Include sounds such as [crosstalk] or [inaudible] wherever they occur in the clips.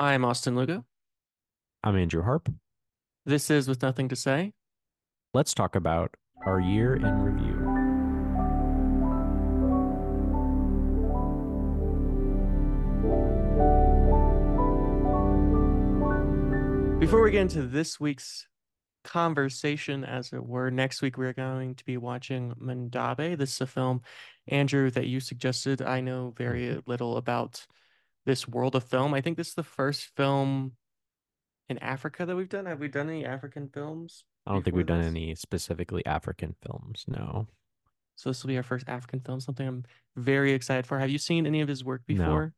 I'm Austin Lugo. I'm Andrew Harp. This is With Nothing to Say. Let's talk about our year in review. Before we get into this week's conversation, as it were, next week we're going to be watching Mandabi. This is a film, Andrew, that you suggested. I know very Mm-hmm. little about this world of film. I think this is the first film in Africa that we've done. Have we done any African films? I don't think we've done this? any specifically African films. No. So this will be our first African film, something I'm very excited for. Have you seen any of his work before?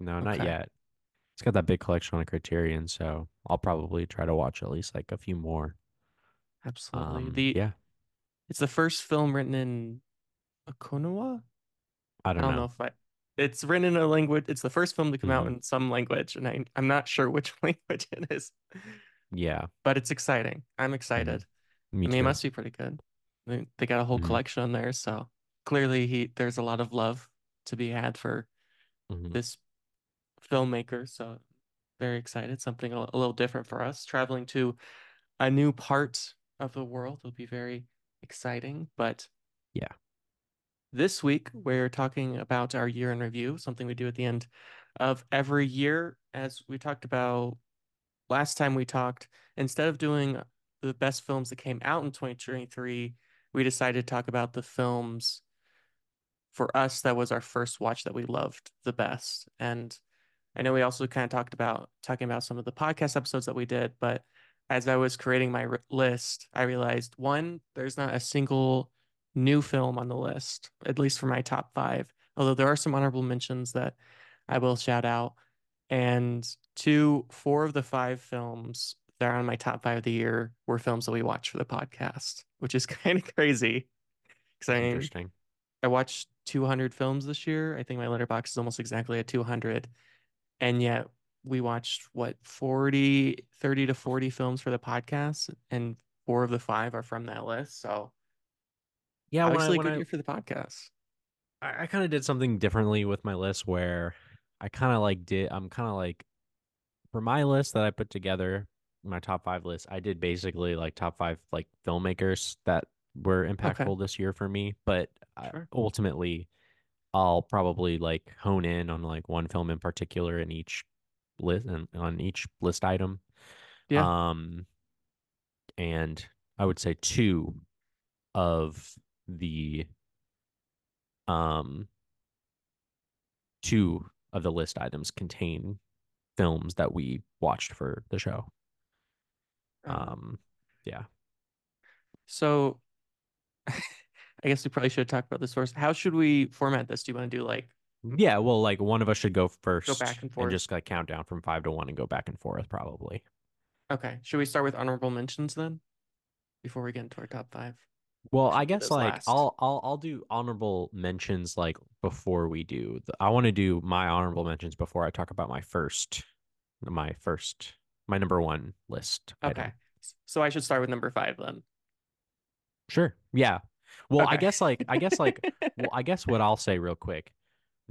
No, not Okay. yet. It's got that big collection on Criterion, so I'll probably try to watch at least like a few more. Absolutely. Um, The yeah, it's the first film written in Akonawa. I I don't don't know know. if I it's written in a language. It's the first film to come out Mhm. in some language, and I I'm not sure which [laughs] language it is, Yeah, but it's exciting. I'm excited. me I mean, it must be pretty good. They, they got a whole Mhm. collection on there, so clearly he there's a lot of love to be had for Mhm. this filmmaker. So very excited. Something a, a little different for us. Traveling to a new part of the world will be very exciting. But Yeah. This week we're talking about our year in review, something we do at the end of every year. As we talked about last time we talked, instead of doing the best films that came out in 2023, we decided to talk about the films for us that was our first watch that we loved the best. And I know we also kind of talked about talking about some of the podcast episodes that we did, but as I was creating my list, I realized one, there's not a single new film on the list, at least for my top five, although there are some honorable mentions that I will shout out. And two, four of the five films that are on my top five of the year were films that we watched for the podcast, which is [laughs] kind of crazy. Because I Interesting. I watched 200 films this year. I think my Letterboxd is almost exactly at 200. And yet we watched what 40, 30 to 40 films for the podcast, and four of the five are from that list. So Yeah, when I, obviously when good I, year for the podcast. I, I kind of did something differently with my list where I kind of like did, I'm kind of like, for my list that I put together, my top five list, I did basically like top five like filmmakers that were impactful this year for me. But I- ultimately, I'll probably like hone in on like one film in particular in each list and on each list item. Yeah. Um, and I would say two of the um two of the list items contain films that we watched for the show. Um, yeah. so [laughs] I guess we probably should talk about the source. How should we format this? Do you want to do like Yeah, well, like one of us should go first Go back and forth. just like count down from five to one and go back and forth probably. okay, should we start with honorable mentions then? Before we get into our top five. Well, I [laughs] guess like last. I'll I'll I'll do honorable mentions like before we do. The, I want to do my honorable mentions before I talk about my first my first my number one list. item. Okay. So I should start with number five then. Sure. Yeah. Well, I guess like I guess like well, [laughs] I guess what I'll say real quick,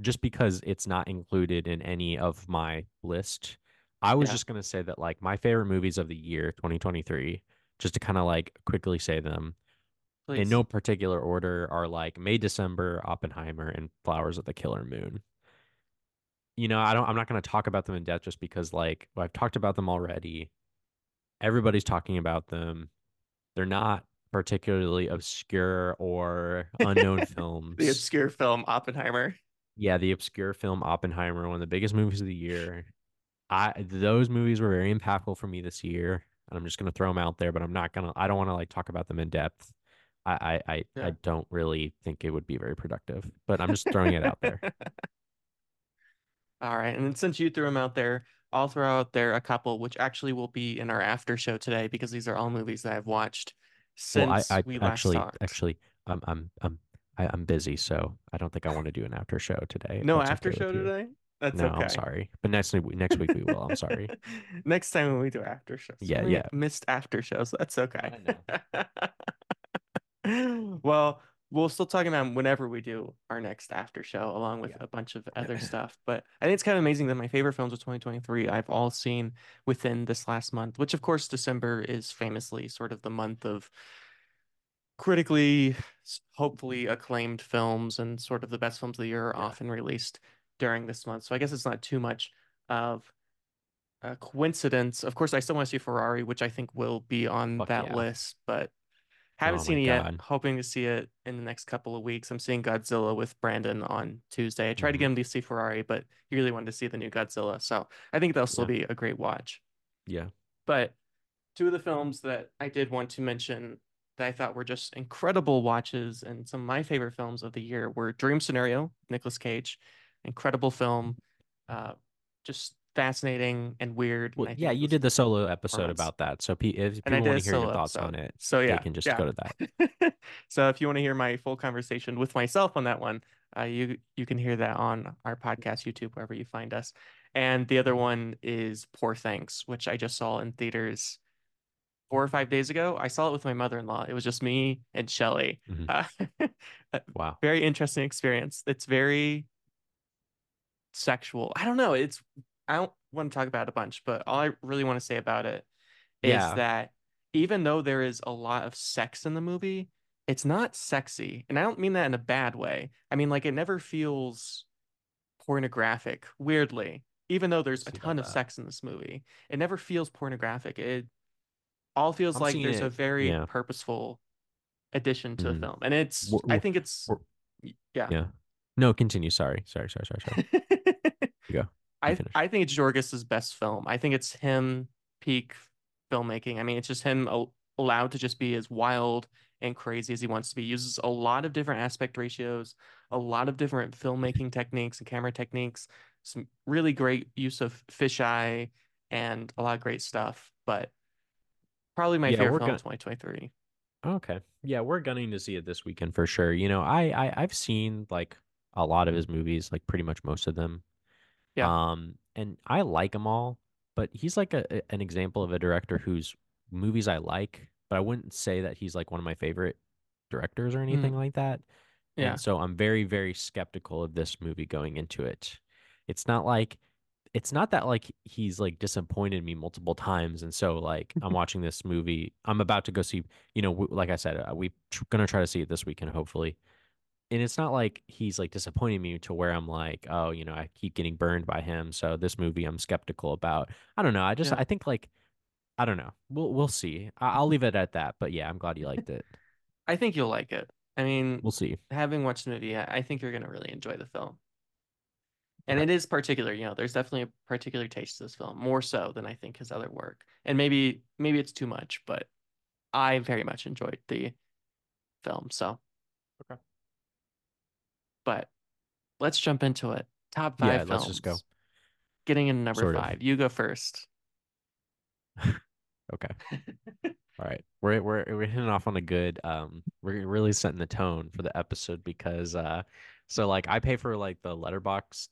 just because it's not included in any of my list, I was Yeah. just gonna say that like my favorite movies of the year, 2023, just to kind of like quickly say them Please. in no particular order, are like May, December, Oppenheimer, and Flowers of the Killer Moon. You know, I don't. I'm not gonna talk about them in depth just because like I've talked about them already. Everybody's talking about them. They're not particularly obscure or unknown [laughs] films. the obscure film Oppenheimer. Yeah, the obscure film Oppenheimer, one of the biggest movies of the year. [laughs] I those movies were very impactful for me this year, and I'm just gonna throw them out there, but I'm not gonna. I don't want to like talk about them in depth. I I I, I don't really think it would be very productive, but I'm just throwing it out there. [laughs] All right. And then since you threw them out there, I'll throw out there a couple, which actually will be in our after show today because these are all movies that I've watched Well, I since I we last actually talked. actually I'm I'm I'm I, I'm busy, so I don't think I want to do an after show today. no after okay show today? That's No, okay. I'm sorry, but next week next week we will. I'm sorry. [laughs] Next time when we do after shows. Yeah, we yeah. Missed after shows. That's okay. [laughs] [laughs] Well, we'll still talk about whenever we do our next after show, along with Yeah. a bunch of other [laughs] stuff. But I think it's kind of amazing that my favorite films of 2023 I've all seen within this last month, which of course December is famously sort of the month of critically, hopefully acclaimed films and sort of the best films of the year are Yeah. often released during this month. So I guess it's not too much of a coincidence. Of course, I still want to see Ferrari, which I think will be on Fuck that yeah. list, but haven't Oh seen it yet. Hoping to see it in the next couple of weeks. I'm seeing Godzilla with Brandon on Tuesday. I tried to Mhm. get him to see Ferrari, but he really wanted to see the new Godzilla. So I think that'll still Yeah. be a great watch. Yeah. But two of the films that I did want to mention that I thought were just incredible watches and some of my favorite films of the year were Dream Scenario, Nicolas Cage. Incredible film. Uh, just fascinating and weird. Well, and yeah, you did the solo episode about that. So pe- if people want to hear your thoughts on it, So they yeah, can just yeah. go to that. [laughs] so if you want to hear my full conversation with myself on that one, uh, you you can hear that on our podcast, YouTube, wherever you find us. And the other one is Poor Things, which I just saw in theaters four or five days ago. I saw it with my mother-in-law. It was just me and Shelly. Mhm. Uh, [laughs] Wow. very interesting experience. It's very sexual. I don't know. It's I don't want to talk about it a bunch, but all I really want to say about it is Yeah. that even though there is a lot of sex in the movie, it's not sexy. And I don't mean that in a bad way. I mean like it never feels pornographic, weirdly. Even though there's a ton of that. sex in this movie, it never feels pornographic. It all feels I'm like there's a very yeah. purposeful addition to Mhm. the film. And it's We're- I think it's we're- yeah. Yeah. No, continue. Sorry. Sorry. Sorry. Sorry. Sorry. [laughs] Go. I finish. I think it's Yorgos's best film. I think it's him peak filmmaking. I mean, it's just him al- allowed to just be as wild and crazy as he wants to be. He uses a lot of different aspect ratios, a lot of different filmmaking techniques and camera techniques. Some really great use of fisheye and a lot of great stuff. But probably my Yeah, favorite film gonna- of 2023. Okay. Yeah, we're gunning to see it this weekend for sure. You know, I, I I've seen like a lot of his movies, like pretty much most of them. Yeah. Um, and I like them all, but he's like a, an example of a director whose movies I like, but I wouldn't say that he's like one of my favorite directors or anything like that. Yeah. And so I'm very, very skeptical of this movie going into it. It's not like it's not that like he's like disappointed me multiple times and so like i'm [laughs] watching this movie i'm about to go see you know w- like i said uh, we tr- gonna try to see it this weekend hopefully and it's not like he's like disappointing me to where i'm like oh you know i keep getting burned by him so this movie i'm skeptical about i don't know i just Yeah. i think like i don't know we'll we'll see I- i'll mm-hmm. leave it at that but yeah i'm glad you liked it I think you'll like it. I mean, we'll see having watched the movie, I think you're gonna really enjoy the film. And Okay. it is particular, you know, there's definitely a particular taste to this film, more so than I think his other work. And maybe maybe it's too much, but I very much enjoyed the film. So Okay. But let's jump into it. Top five Yeah, films. let's just go. Getting in number Sort of. five. You go first. [laughs] okay All right, we're we're we're hitting off on a good. Um, we're really setting the tone for the episode because uh, so like I pay for like the Letterboxd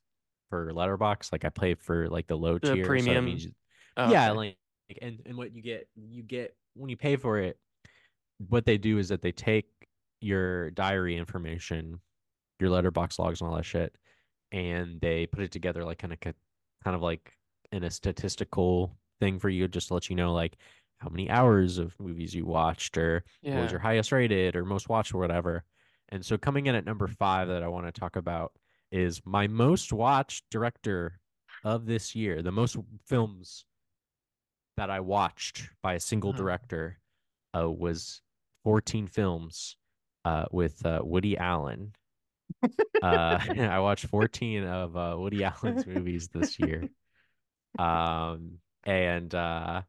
for Letterboxd, like I pay for like the low The tier. so premium? means you- Oh, yeah, okay. like and and what you get, you get when you pay for it. What they do is that they take your diary information, your Letterboxd logs, and all that shit, and they put it together like kind of kind of like in a statistical thing for you, just to let you know like how many hours of movies you watched or what was your highest rated or most watched or whatever. And so coming in at number five that I want to talk about is my most watched director of this year, the most films that I watched by a single Huh. director uh, was 14 films uh, with uh, Woody Allen. Uh, [laughs] I watched 14 of uh, Woody [laughs] Allen's movies this year. Um, and uh,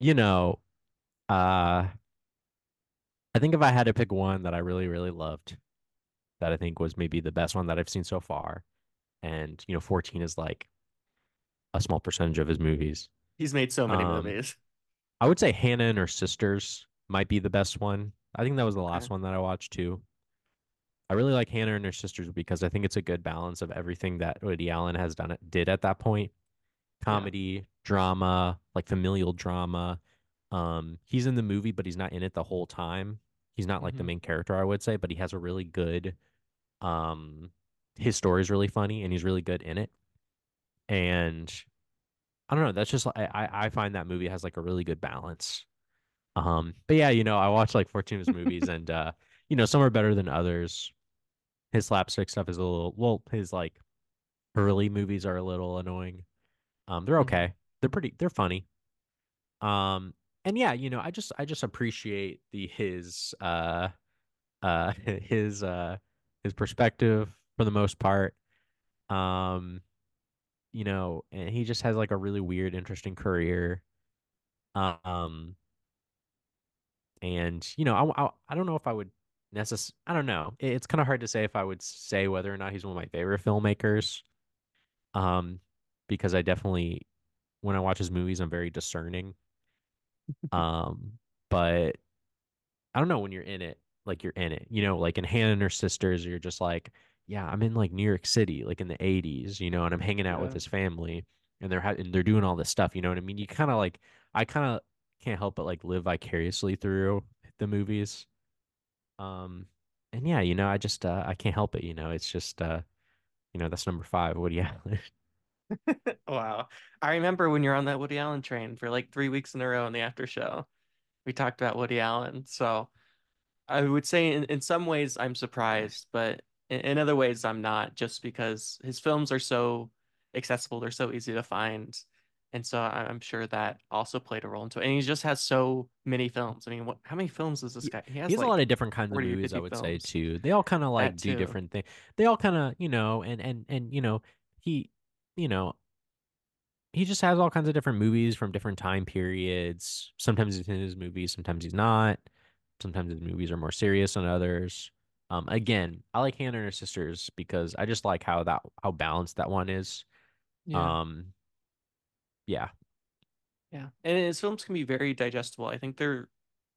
you know, uh, I think if I had to pick one that I really, really loved, that I think was maybe the best one that I've seen so far, and you know, 14 is like a small percentage of his movies. He's made so many Um, movies. I would say Hannah and her sisters might be the best one. I think that was the last Okay. one that I watched too. I really like Hannah and her sisters because I think it's a good balance of everything that Woody Allen has done did at that point. Comedy, drama, like familial drama. Um, he's in the movie, but he's not in it the whole time. He's not like the hmm main character, I would say, but he has a really good um his story is really funny and he's really good in it. And I don't know, that's just I I I find that movie has like a really good balance. Um but yeah, you know, I watch like 14 of his [laughs] movies and uh you know, some are better than others. His slapstick stuff is a little well, his like early movies are a little annoying. Um they're hmm okay. They're pretty they're funny. Um and yeah, you know, I just I just appreciate the his uh uh [laughs] his uh his perspective for the most part. Um you know, and he just has like a really weird interesting career. Um and you know, I I, I don't know if I would necess I don't know. It's kind of hard to say if I would say whether or not he's one of my favorite filmmakers. Um because I definitely when I watch his movies I'm very discerning. [laughs] Um but I don't know when you're in it, like you're in it. You know, like in Hannah and her sisters, you're just like, yeah, I'm in like New York City, like in the 80s, you know, and I'm hanging out with his family and they're ha- and they're doing all this stuff, you know what I mean? You kind of like I kind of can't help but like live vicariously through the movies. Um and yeah, you know, I just uh I can't help it, you know. It's just uh you know, that's number 5, Woody [laughs] Allen. [laughs] Wow. I remember when you're on that Woody Allen train for like three weeks in a row in the after show. We talked about Woody Allen. So I would say in, in some ways I'm surprised, but in, in other ways I'm not, just because his films are so accessible, they're so easy to find. And so I'm sure that also played a role into it. And he just has so many films. I mean, what, how many films does this guy? He he has has a lot of different kinds of movies, I 50 would say too. They all kind of like do different things. They all kind of, you know, and and and you know, he you know, he just has all kinds of different movies from different time periods. Sometimes he's in his movies, sometimes he's not. Sometimes his movies are more serious than others. Um, again, I like Hannah and her sisters because I just like how that how balanced that one is. Yeah. Um, yeah, Yeah. And his films can be very digestible. I think they're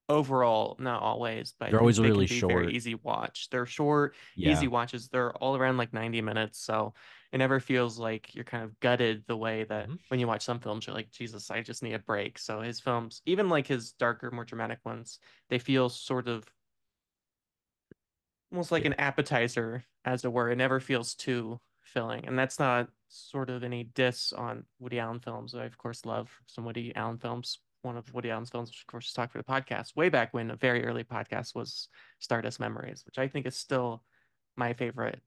overall, not always, but they're always they really be very easy watch. They're short, easy watches. They're all around like 90 minutes, so it never feels like you're kind of gutted the way that hmm when you watch some films, you're like, Jesus, I just need a break. So his films, even like his darker, more dramatic ones, they feel sort of almost like Yeah. an appetizer, as it were. It never feels too filling. And that's not sort of any diss on Woody Allen films. I, of course, love some Woody Allen films. One of Woody Allen's films, which of course, talked for the podcast way back when a very early podcast was Stardust Memories, which I think is still my favorite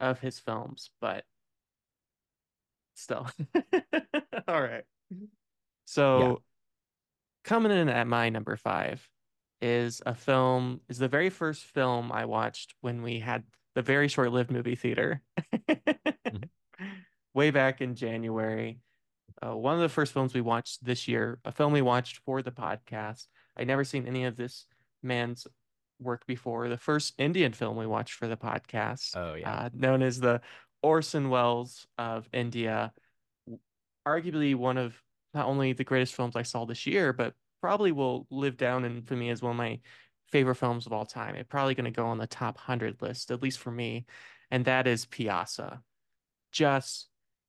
of his films, but still. [laughs] All right. Yeah. So coming in at my number five is a film, is the very first film I watched when we had the very short-lived movie theater. [laughs] Way back in January. Uh, one of the first films we watched this year, a film we watched for the podcast. I'd never seen any of this man's work before. The first Indian film we watched for the podcast, Oh yeah. uh, known as the Orson Welles of India, arguably one of not only the greatest films I saw this year, but probably will live down in for me as one of my favorite films of all time. It's probably going to go on the top 100 list, at least for me, and that is Pyaasa. Just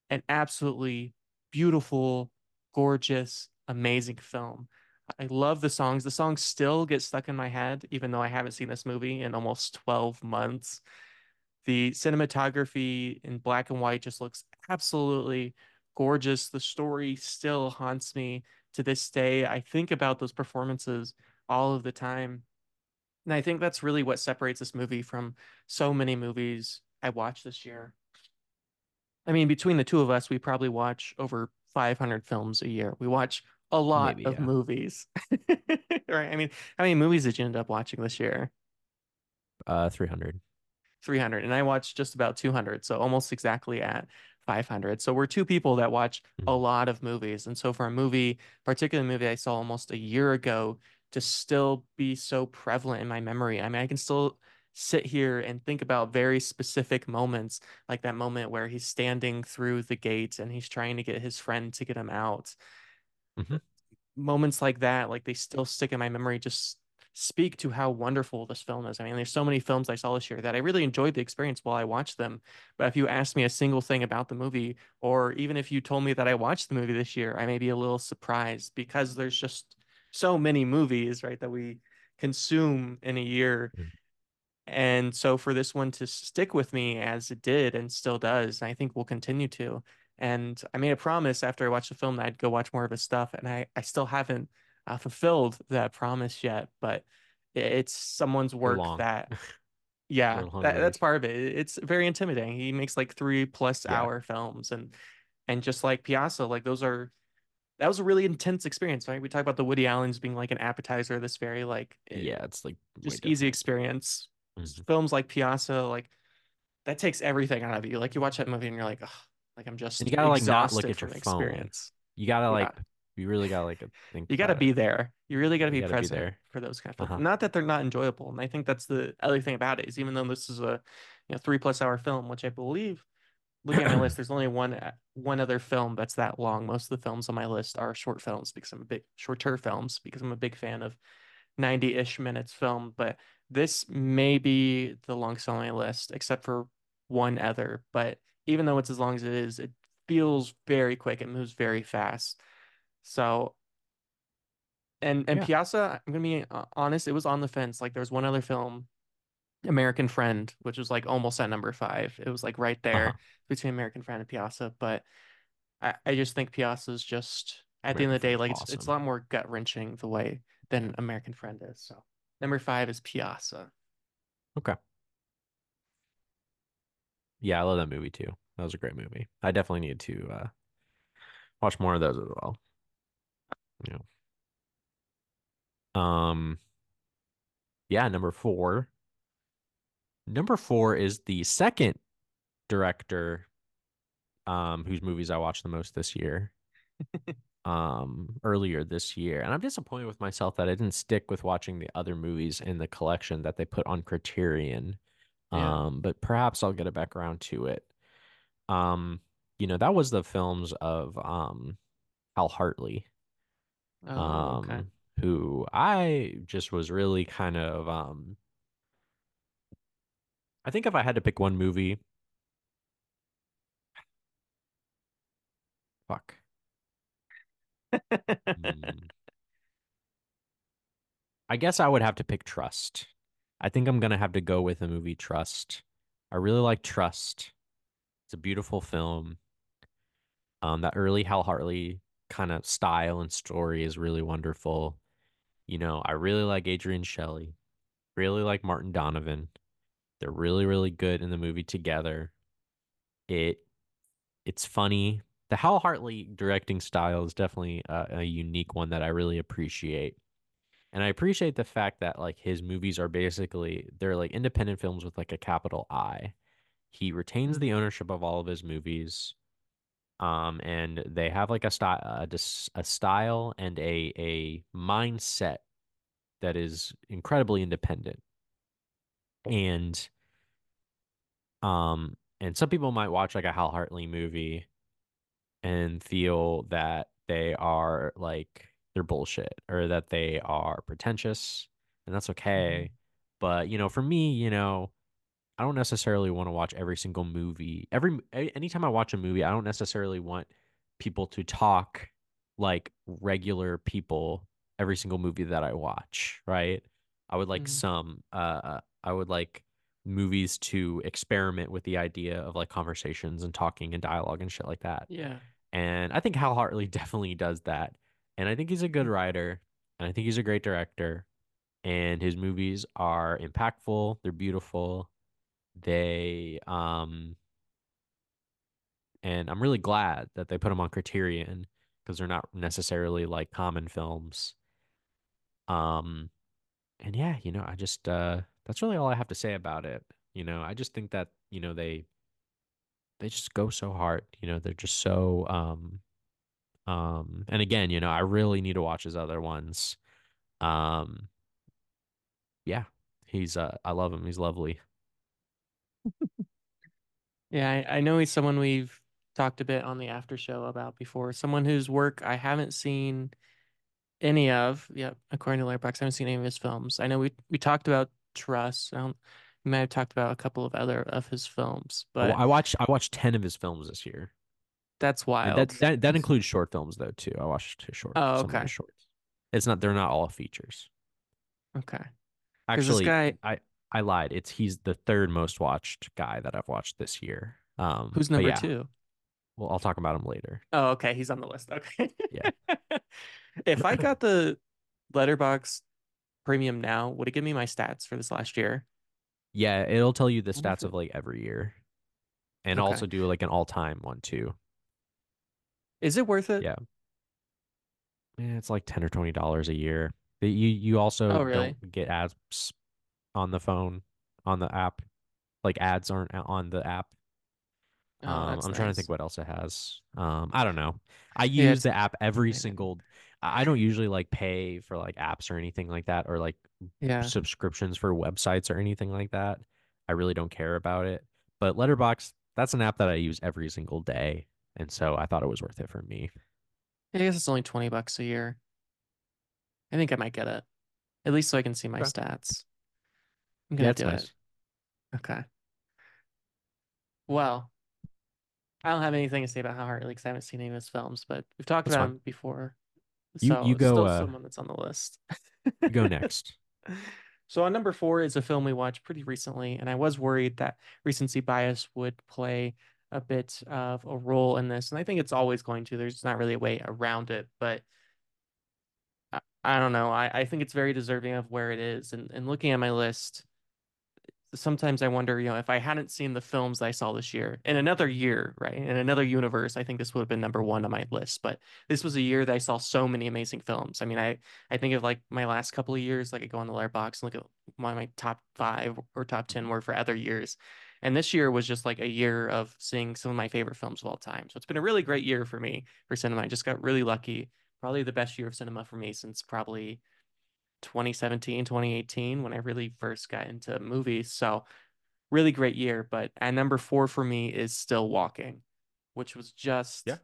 an absolutely beautiful, gorgeous, amazing film. I love the songs. The songs still get stuck in my head, even though I haven't seen this movie in almost 12 months. The cinematography in black and white just looks absolutely gorgeous. The story still haunts me to this day. I think about those performances all of the time. And I think that's really what separates this movie from so many movies I watched this year. I mean, between the two of us, we probably watch over 500 films a year. We watch a lot Maybe of yeah. movies. [laughs] Right? I mean, how many movies did you end up watching this year? Uh, 300. 300 and I watched just about 200, so almost exactly at 500. So we're two people that watch a Mhm. lot of movies. And so for a movie, particular movie I saw almost a year ago to still be so prevalent in my memory. I mean, I can still sit here and think about very specific moments, like that moment where he's standing through the gate and he's trying to get his friend to get him out Mhm. moments like that, like they still stick in my memory, just speak to how wonderful this film is. I mean, there's so many films I saw this year that I really enjoyed the experience while I watched them. But if you asked me a single thing about the movie, or even if you told me that I watched the movie this year, I may be a little surprised because there's just so many movies, right, that we consume in a year. And so for this one to stick with me as it did and still does, and I think will continue to. And I made a promise after I watched the film that I'd go watch more of his stuff, and I, I still haven't uh, fulfilled that promise yet, but it's someone's work long. that, [laughs] yeah, that, that's part of it. It's very intimidating. He makes like three plus Yeah. hour films, and and just like Pyaasa, like those are that was a really intense experience, right? We talk about the Woody Allen's being like an appetizer, this very like eh, Yeah, it's like just easy experience. Mhm. Films like Pyaasa, like that takes everything out of you. Like you watch that movie and you're like, oh, like I'm And you just gotta like not look exhausted at your phone. experience. You gotta Yeah. like you really gotta like think You got to about it. be there. You really got to You be gotta be present there. for those kind of films. Uh-huh. Not that they're not enjoyable. And I think that's the other thing about it is even though this is a you know three plus hour film, which I believe looking at my list, there's only one one other film that's that long. Most of the films on my list are short films because I'm a big shorter films because I'm a big fan of 90-ish minutes film. But this may be the longest on my list, except for one other. But even though it's as long as it is, it feels very quick. It moves very fast. So and and Yeah. Pyaasa, I'm gonna be uh, honest, it was on the fence. Like there was one other film, American Friend, which was like almost at number five. It was like right Uh-huh. there between American Friend and Pyaasa. But I, I just think Pyaasa is just at the end of the day, like it's it's a lot more gut wrenching the way than American Friend is. So number five is Pyaasa. Okay. Yeah, I love that movie too. That was a great movie. I definitely need to uh watch more of those as well. Yeah. Um yeah, number four. Number four is the second director um whose movies I watched the most this year. [laughs] um earlier this year. And I'm disappointed with myself that I didn't stick with watching the other movies in the collection that they put on Criterion. Yeah. Um, but perhaps I'll get it back around to it. Um, you know, that was the films of um Hal Hartley, Oh, okay. um, who I just was really kind of um I think if I had to pick one movie, fuck. Hmm. I guess I would have to pick Trust. I think I'm gonna have to go with the movie Trust. I really like Trust. It's a beautiful film. Um, that early Hal Hartley kind of style and story is really wonderful. You know, I really like Adrienne Shelly. Really like Martin Donovan. They're really, really good in the movie together. It it's funny. The Hal Hartley directing style is definitely a, a unique one that I really appreciate. And I appreciate the fact that like his movies are basically they're like independent films with like a capital I. He retains the ownership of all of his movies. Um, and they have like a style, a, a style and a a mindset that is incredibly independent. And um, and some people might watch like a Hal Hartley movie and feel that they are like they're bullshit or that they are pretentious, and that's Mhm. okay. But you know, for me, you know, I don't necessarily want to watch every single movie. Every anytime I watch a movie, I don't necessarily want people to talk like regular people every single movie that I watch, right? I would like Mhm. some uh I would like movies to experiment with the idea of like conversations and talking and dialogue and shit like that. Yeah. And I think Hal Hartley [laughs] definitely does that. And I think he's a good Mhm. writer and I think he's a great director and his movies are impactful, they're beautiful they um and I'm really glad that they put them on Criterion because they're not necessarily like common films. Um and yeah, you know, I just uh that's really all I have to say about it. You know, I just think that, you know, they they just go so hard. You know, they're just so um um and again, you know, I really need to watch his other ones. Um yeah. He's uh I love him. He's lovely. Yeah, I, I know he's someone we've talked a bit on the after show about before. Someone whose work I haven't seen any of. Yep, according to Letterboxd, I haven't seen any of his films. I know we we talked about Trust. I don't, we might have talked about a couple of other of his films, I, but I watched I watched 10 of his films this year. that's wild. that that that includes short films though too. I watched his short Oh, okay. shorts. It's not they're not all features. Okay. Actually, guy, I I lied. It's he's the third most watched guy that I've watched this year. Um, who's number yeah, two? well, I'll talk about him later. Oh, okay. He's on the list. Okay. Yeah. [laughs] If I got the Letterboxd premium now, would it give me my stats for this last year? Yeah, it'll tell you the I wonder if stats of like every year and Okay. also do like an all-time one too. Is it worth it? Yeah. Yeah, it's like 10 or 20 dollars a year. But You you also Oh, really? don't get ads on the phone on the app. Like ads aren't on the app. Oh, Um, I'm trying to think what else it has. Um, I don't know. I use it's the app every yeah. single. I don't usually like pay for like apps or anything like that, or like Yeah. subscriptions for websites or anything like that. I really don't care about it. But Letterboxd, that's an app that I use every single day, and so I thought it was worth it for me. I guess it's only 20 bucks a year. I think I might get it. At least so I can see my Okay. stats. I'm gonna it's do it. Okay. Well, I don't have anything to say about Hal Hartley's. I haven't seen any of his films, but we've talked That's about fine. him before. You So you go still uh someone that's on the list. go [laughs] next. So on number four is a film we watched pretty recently, and I was worried that recency bias would play a bit of a role in this, and I think it's always going to. There's not really a way around it, but I, I don't know. I, I think it's very deserving of where it is. And and looking at my list, sometimes I wonder, you know, if I hadn't seen the films I saw this year in another year, right? In another universe, I think this would have been number one on my list. But this was a year that I saw so many amazing films. I mean, I I think of like my last couple of years, like I go on the Letterboxd and look at why my top five or top 10 were for other years. And this year was just like a year of seeing some of my favorite films of all time. So it's been a really great year for me for cinema. I just got really lucky. Probably the best year of cinema for me since probably 2017, 2018, when I really first got into movies. So really great year. But at number four for me is Still Walking, which was just Yeah.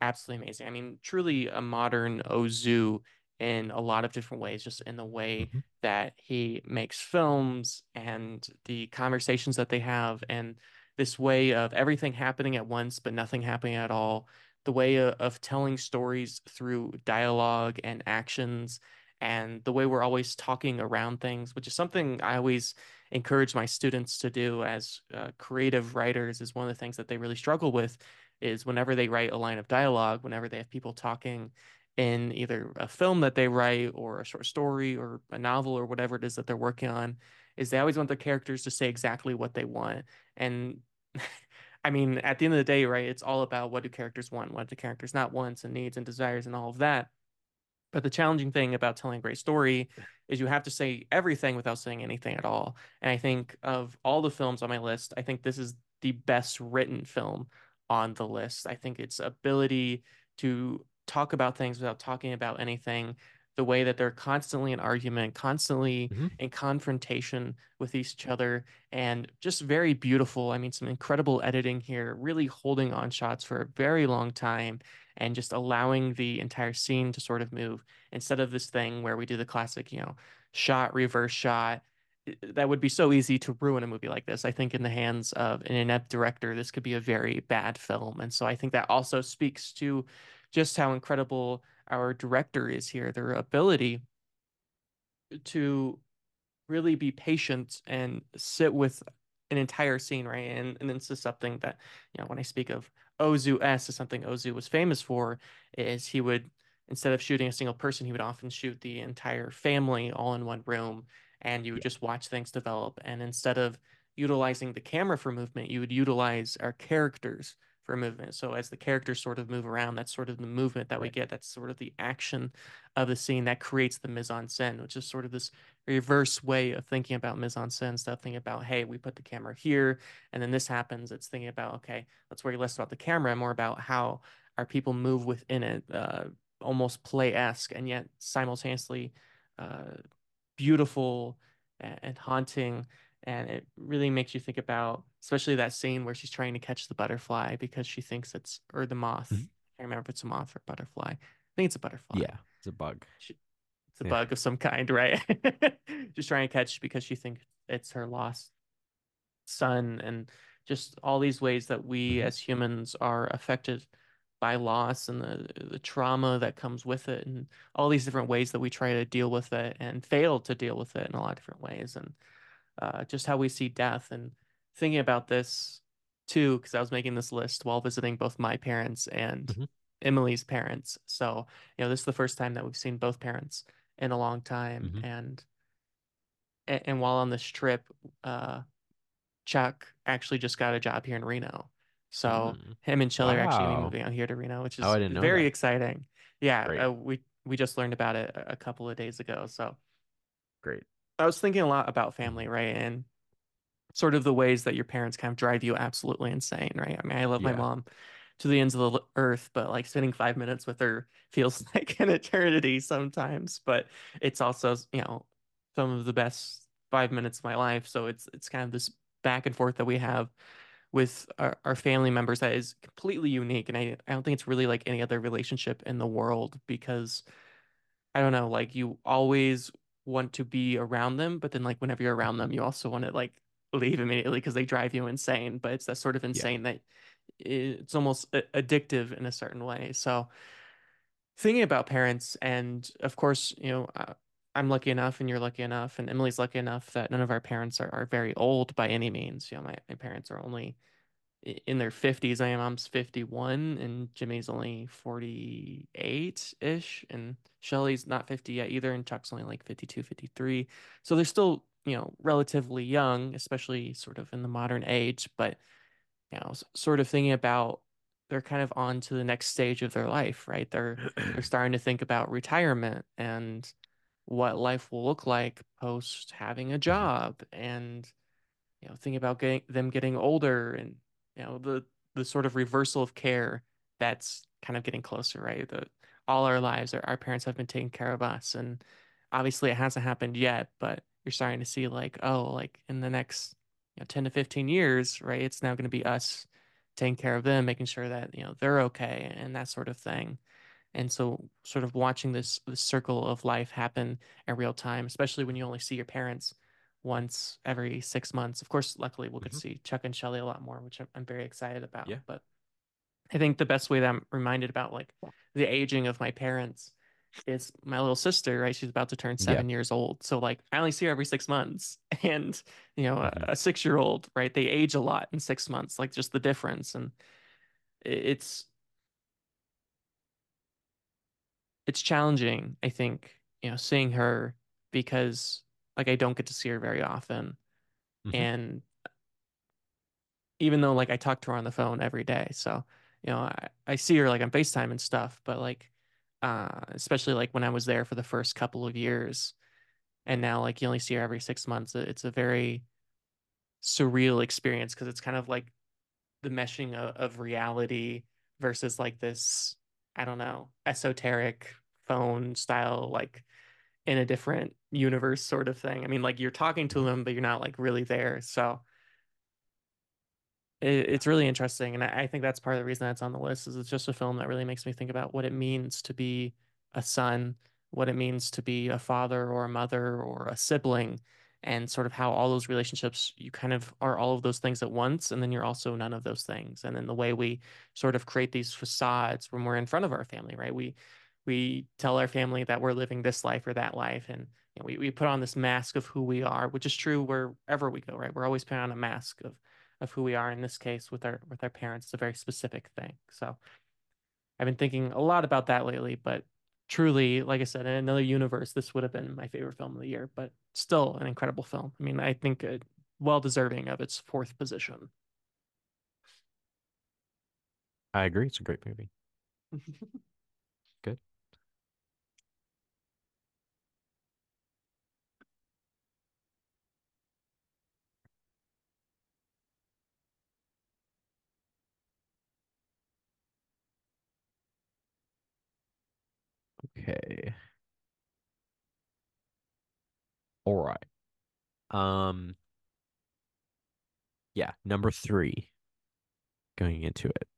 absolutely amazing. I mean, truly a modern Ozu in a lot of different ways, just in the way Mhm. that he makes films and the conversations that they have, and this way of everything happening at once, but nothing happening at all. The way of, of telling stories through dialogue and actions, and the way we're always talking around things, which is something I always encourage my students to do as uh, creative writers, is one of the things that they really struggle with is whenever they write a line of dialogue, whenever they have people talking in either a film that they write or a short story or a novel or whatever it is that they're working on, is they always want the characters to say exactly what they want. And [laughs] I mean, at the end of the day, right, it's all about what do characters want, what do characters not wants and needs and desires and all of that. But the challenging thing about telling a great story is you have to say everything without saying anything at all. And I think of all the films on my list, I think this is the best written film on the list. I think its ability to talk about things without talking about anything, the way that they're constantly in argument, constantly Mhm. in confrontation with each other, and just very beautiful. I mean, some incredible editing here, really holding on shots for a very long time and just allowing the entire scene to sort of move instead of this thing where we do the classic, you know, shot, reverse shot. That would be so easy to ruin a movie like this. I think in the hands of an inept director, this could be a very bad film. And so I think that also speaks to just how incredible our director is here, their ability to really be patient and sit with an entire scene, right? And and this is something that, you know, when I speak of Ozu S is something Ozu was famous for, is he would instead of shooting a single person, he would often shoot the entire family all in one room, and you would just watch things develop. And instead of utilizing the camera for movement, you would utilize our characters for movement. So as the characters sort of move around, that's sort of the movement that we get. That's sort of the action of the scene that creates the mise en scène, which is sort of this reverse way of thinking about mise en scène stuff, thinking about, hey, we put the camera here, and then this happens. It's thinking about, okay, let's worry less about the camera and more about how our people move within it, uh, almost play-esque, and yet simultaneously uh, beautiful and haunting. And it really makes you think about, especially that scene where she's trying to catch the butterfly because she thinks it's, or the moth. Mhm. I can't remember if it's a moth or butterfly. I think it's a butterfly. Yeah, it's a bug. She, it's a Yeah. bug of some kind, [laughs] right? just trying to catch because she thinks it's her lost son, and just all these ways that we Mhm. as humans are affected by loss and the the trauma that comes with it and all these different ways that we try to deal with it and fail to deal with it in a lot of different ways and uh, just how we see death and thinking about this too because I was making this list while visiting both my parents and Mhm. Emily's parents. So, you know, this is the first time that we've seen both parents in a long time Mhm. and and, while on this trip, uh Chuck actually just got a job here in Reno. So Mm. him and Shelly are actually be moving out here to Reno, which Oh, is I very that. exciting. Yeah, uh, we we just learned about it a couple of days ago. So Great. I was thinking a lot about family, right? And sort of the ways that your parents kind of drive you absolutely insane, right? I mean, I love my mom to the ends of the earth, but like spending five minutes with her feels [laughs] like an eternity sometimes. But it's also, you know, some of the best five minutes of my life. So it's it's kind of this back and forth that we have with our, our family members that is completely unique. And I, I don't think it's really like any other relationship in the world because I don't know, like you always want to be around them, but then like whenever you're around them, you also want to like leave immediately because they drive you insane. But it's that sort of Yeah. insane that it's almost a- addictive in a certain way. So thinking about parents, and of course, you know, uh, I'm lucky enough, and you're lucky enough, and Emily's lucky enough that none of our parents are, are very old by any means. You know, my, my parents are only in their 50s. My mom's 51 and Jimmy's only 48-ish and Shelly's not 50 yet either and Chuck's only like 52, 53. So they're still, you know, relatively young, especially sort of in the modern age, but you know, sort of thinking about they're kind of on to the next stage of their life, right? They're they're [clears throat] starting to think about retirement and what life will look like post having a Mhm. job and you know, thinking about getting them getting older and you know the the sort of reversal of care that's kind of getting closer, right? The all our lives, our, our parents have been taking care of us, and obviously it hasn't happened yet, but you're starting to see like, oh, like in the next you know 10 to 15 years, right? It's now going to be us taking care of them, making sure that you know they're okay and that sort of thing. And so sort of watching this this circle of life happen in real time, especially when you only see your parents once every six months. Of course, luckily we'll get to Mhm. see Chuck and Shelly a lot more, which I'm, very excited about. Yeah. But I think the best way that I'm reminded about like the aging of my parents is my little sister, right? She's about to turn Yeah. seven years old. So like I only see her every six months. [laughs] And, you know, a, Mhm. a six year old, right? They age a lot in six months, like just the difference. And it's it's challenging, I think, you know, seeing her because like I don't get to see her very often. Mhm. And even though like I talk to her on the phone every day, so you know, I, I see her like on FaceTime and stuff, but like uh especially like when I was there for the first couple of years and now like you only see her every six months, it's a very surreal experience because it's kind of like the meshing of, of reality versus like this, I don't know, esoteric phone style like in a different universe sort of thing. I mean, like you're talking to them, but you're not like really there. So it, it's really interesting. And I, I think that's part of the reason that's on the list is it's just a film that really makes me think about what it means to be a son, what it means to be a father or a mother or a sibling, and sort of how all those relationships, you kind of are all of those things at once, and then you're also none of those things. And then the way we sort of create these facades when we're in front of our family, right? We we tell our family that we're living this life or that life and you know, we, we put on this mask of who we are which is true wherever we go right we're always putting on a mask of of who we are in this case with our with our parents it's a very specific thing so i've been thinking a lot about that lately but truly like i said in another universe this would have been my favorite film of the year but still an incredible film i mean i think uh, well deserving of its fourth position I agree. It's a great movie. [laughs] Good. Okay. All right. Um, yeah, number three going into it.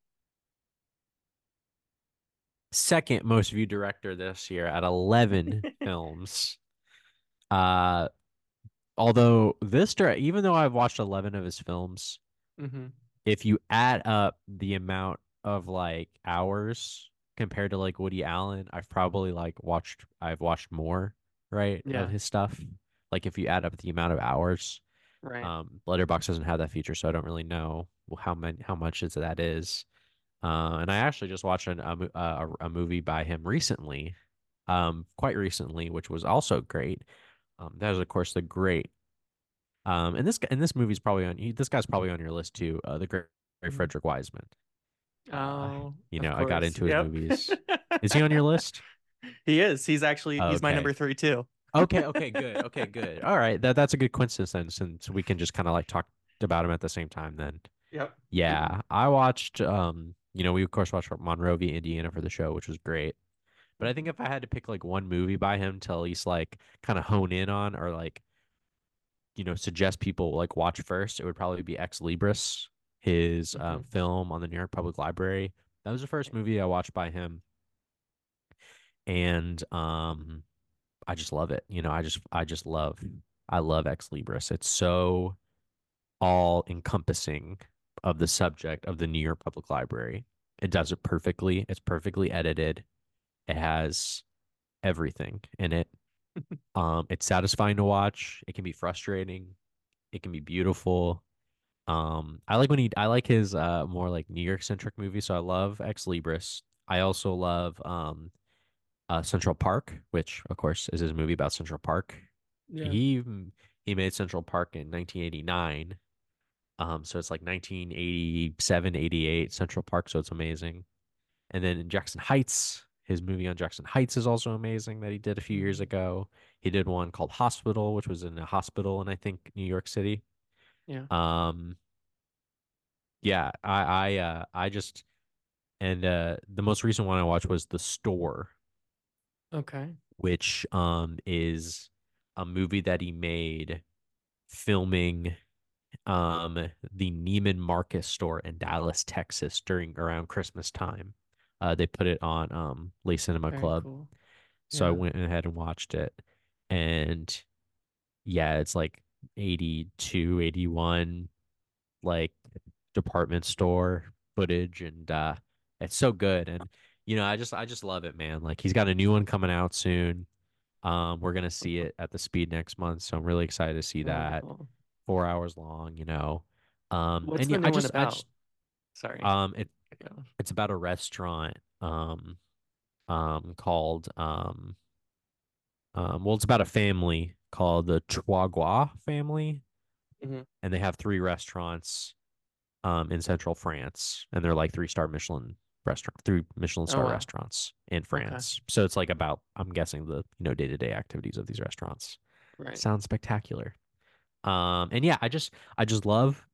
Second most viewed director this year at 11 [laughs] films. Uh, although this direct, even though I've watched 11 of his films, hmm if you add up the amount of like hours compared to like Woody Allen, I've probably like watched I've watched more, right, of Yeah, his stuff. Like if you add up the amount of hours. right. Um, Letterboxd doesn't have that feature, so I don't really know how many how much is that is. Uh, and I actually just watched an, a, uh, a a movie by him recently, um, quite recently, which was also great. Um, that is of course the great. Um, and this and this movie's probably on. This guy's probably on your list too. Uh, the great, great Mhm. Frederick Wiseman. Uh, Oh, [laughs] you know, I got into his Yep. movies. [laughs] Is he on your list? He is. He's actually Oh, he's my number three too. Okay, okay, [laughs] good. Okay, good. All right. That that's a good coincidence then, since we can just kind of like talk about him at the same time then. Yep. Yeah, I watched um, you know, we of course watched Monrovia, Indiana for the show, which was great. But I think if I had to pick like one movie by him to at least like kind of hone in on or like, you know, suggest people like watch first, it would probably be Ex Libris, his uh, Mhm. film on the New York Public Library. That was the first movie I watched by him. And um I just love it. You know, I just I just love I love Ex Libris. It's so all encompassing of the subject of the New York Public Library. It does it perfectly. It's perfectly edited. It has everything in it. [laughs] Um, it's satisfying to watch. It can be frustrating. It can be beautiful. Um, I like when he I like his uh more like New York centric movies. So I love Ex Libris. I also love um uh Central Park, which of course is his movie about Central Park. Yeah. He he made Central Park in 1989. Um, so it's like 1987, 88 Central Park, so it's amazing. And then in Jackson Heights, his movie on Jackson Heights is also amazing that he did a few years Mhm. ago. He did one called Hospital, which was in a hospital in I think New York City. Yeah. Um, yeah, I I uh I just and uh the most recent one I watched was The Store, Okay. which um is a movie that he made filming um the Neiman Marcus store in Dallas, Texas during around Christmas time. Uh they put it on um Le Cinéma Very Club. cool. So I went ahead and watched it. And yeah, it's like 82, 81 like department store footage and uh it's so good and you know, I just I just love it, man. Like he's got a new one coming out soon. Um we're going to see it at the Speed next month, so I'm really excited to see Oh, that. cool. 4 hours long, you know. Um What's and the yeah, new I one just I about? just Sorry. um it Yeah. it's about a restaurant um um called um um well it's about a family called the Troyes family Mhm. and they have three restaurants um in central France and they're like three star Michelin restaurant three Michelin Oh star wow. restaurants in Okay. France. So it's like about I'm guessing the you know day-to-day activities of these restaurants. Right. Sounds spectacular. Um and yeah, I just I just love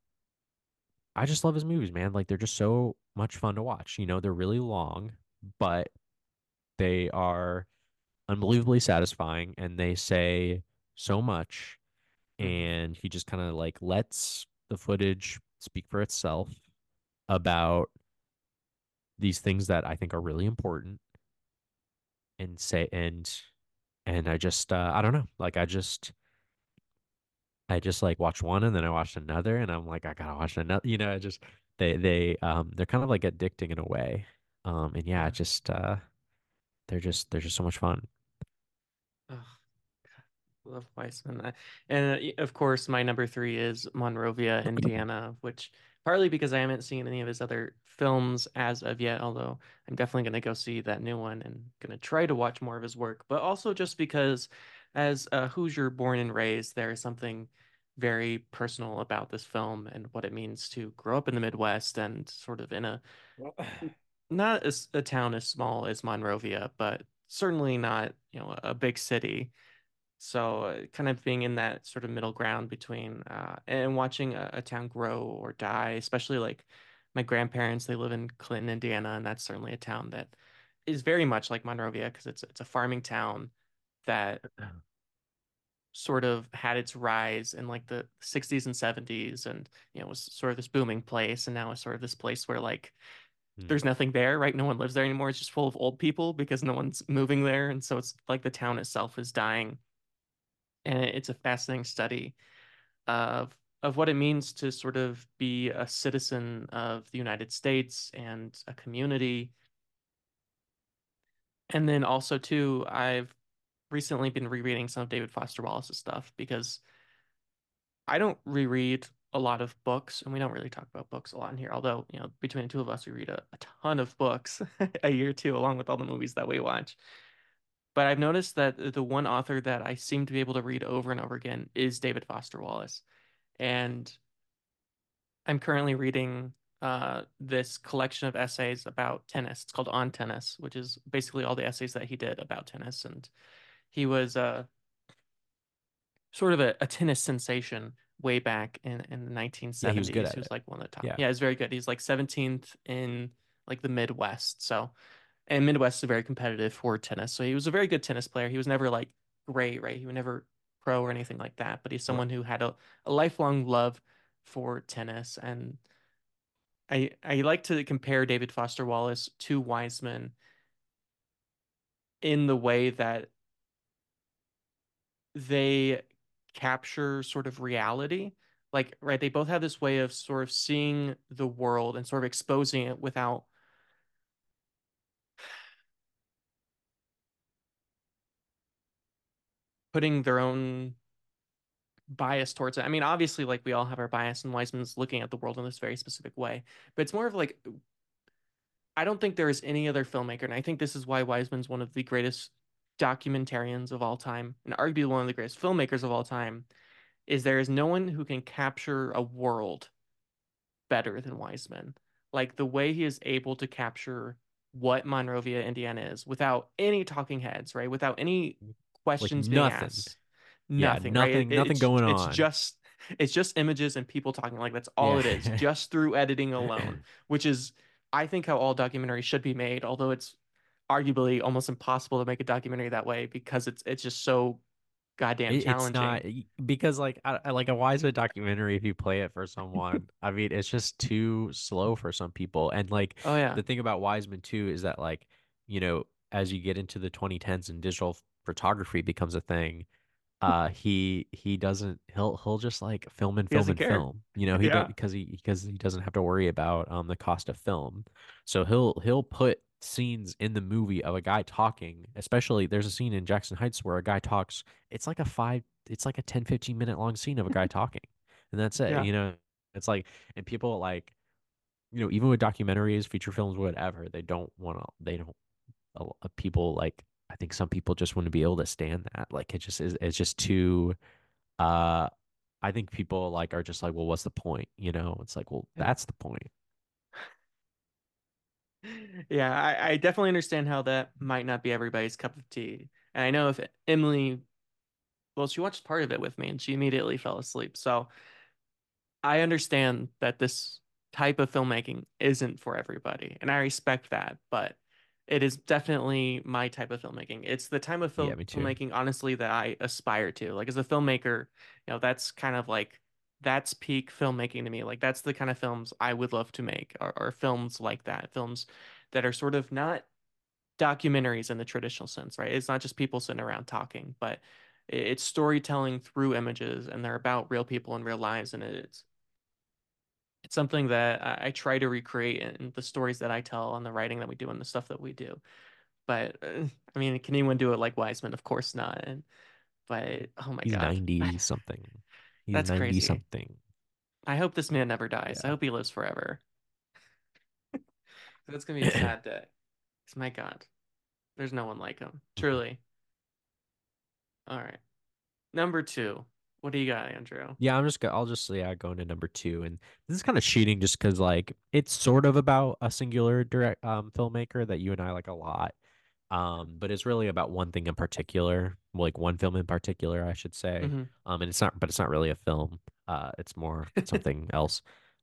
I just love his movies, man. Like they're just so much fun to watch. You know, they're really long, but they are unbelievably satisfying and they say so much Mhm. and he just kind of like lets the footage speak for itself about these things that I think are really important and say and and I just uh, I don't know like I just I just like watched one and then I watched another and I'm like I gotta watch another you know I just they they um they're kind of like addicting in a way um and yeah Yeah. just uh they're just they're just so much fun Ugh, love Wiseman. And uh, of course, my number three is Monrovia, Indiana, which partly because I haven't seen any of his other films as of yet, although I'm definitely going to go see that new one and going to try to watch more of his work, but also just because as a Hoosier born and raised, there is something very personal about this film and what it means to grow up in the Midwest and sort of in a [laughs] not as a town as small as Monrovia, but certainly not, you know, a big city. So uh, kind of being in that sort of middle ground between uh, and watching a, a town grow or die, especially like my grandparents, they live in Clinton, Indiana, and that's certainly a town that is very much like Monrovia because it's it's a farming town that sort of had its rise in like the 60s and 70s and you know was sort of this booming place and now it's sort of this place where like Hmm. there's nothing there, right? No one lives there anymore. It's just full of old people because no one's moving there. And so it's like the town itself is dying. And it's a fascinating study of of what it means to sort of be a citizen of the United States and a community. And then also too, I've recently been rereading some of David Foster Wallace's stuff because I don't reread a lot of books, and we don't really talk about books a lot in here. Although, you know, between the two of us, we read a, a ton of books [laughs] a year too, along with all the movies that we watch. But I've noticed that the one author that I seem to be able to read over and over again is David Foster Wallace. And I'm currently reading uh, this collection of essays about tennis. It's called On Tennis, which is basically all the essays that he did about tennis. And he was uh, sort of a, a tennis sensation way back in, in the 1970s. Yeah, he was good at he was it. like one of the top. Yeah. Yeah, he's very good. He's like 17th in like the Midwest. So, and Midwest is very competitive for tennis. So he was a very good tennis player. He was never like great, right? He was never pro or anything like that, but he's someone who had a, a lifelong love for tennis. And I I like to compare David Foster Wallace to Wiseman in the way that they capture sort of reality. Like, right, they both have this way of sort of seeing the world and sort of exposing it without putting their own bias towards it. I mean, obviously, like we all have our bias, and Wiseman's looking at the world in this very specific way, but it's more of like I don't think there is any other filmmaker, and I think this is why Wiseman's one of the greatest documentarians of all time, and arguably one of the greatest filmmakers of all time, is there is no one who can capture a world better than Wiseman. Like the way he is able to capture what Monrovia, Indiana is without any talking heads, right? Without any questions being nothing. asked. Yeah, Nothing, nothing- right? It- nothing going it's on. It's just it's just images and people talking. Like that's all it is, [laughs] just through editing alone, [laughs] which is I think how all documentaries should be made, although it's arguably almost impossible to make a documentary that way because it's it's just so goddamn challenging. not because like I, like a Wiseman documentary. If you play it for someone, [laughs] I mean, it's just too slow for some people. And like Oh yeah. the thing about Wiseman too is that like you know as you get into the 2010s and digital photography becomes a thing, uh, he he doesn't he'll he'll just like film and film and care. film. You know he Yeah. because he because he doesn't have to worry about um the cost of film. So he'll he'll put scenes in the movie of a guy talking especially there's a scene in jackson heights where a guy talks it's like a five it's like a 10 15 minute long scene of a guy [laughs] talking and that's it Yeah. you know it's like and people like you know even with documentaries feature films whatever they don't want to they don't a people like i think some people just wouldn't be able to stand that like it just is it's just too uh i think people like are just like well what's the point you know it's like well that's the point [laughs] Yeah, I, I definitely understand how that might not be everybody's cup of tea. And I know if Emily, well, she watched part of it with me and she immediately fell asleep. So I understand that this type of filmmaking isn't for everybody, and I respect that, but it is definitely my type of filmmaking. It's the type of film too. filmmaking, honestly, that I aspire to. Like as a filmmaker, you know, that's kind of like that's peak filmmaking to me. Like that's the kind of films I would love to make, are, are films like that, films that are sort of not documentaries in the traditional sense, right? It's not just people sitting around talking, but it's storytelling through images, and they're about real people and real lives, and it's it's something that I, I try to recreate in the stories that I tell and the writing that we do and the stuff that we do. But uh, I mean, can anyone do it like Wiseman? Of course not. And but oh my he's God, 90 [laughs] something he's That's 90 crazy. something I hope this man never dies. I hope he lives forever. [laughs] That's gonna be a [laughs] sad day. 'Cause my God, there's no one like him. Truly. All right. Number two. What do you got, Andrew? Yeah, I'm just go I'll just yeah go into number two, and this is kind of cheating just because like it's sort of about a singular direct um filmmaker that you and I like a lot, um, but it's really about one thing in particular, like one film in particular, I should say, Mhm. um, and it's not, but it's not really a film, uh, it's more [laughs] something else,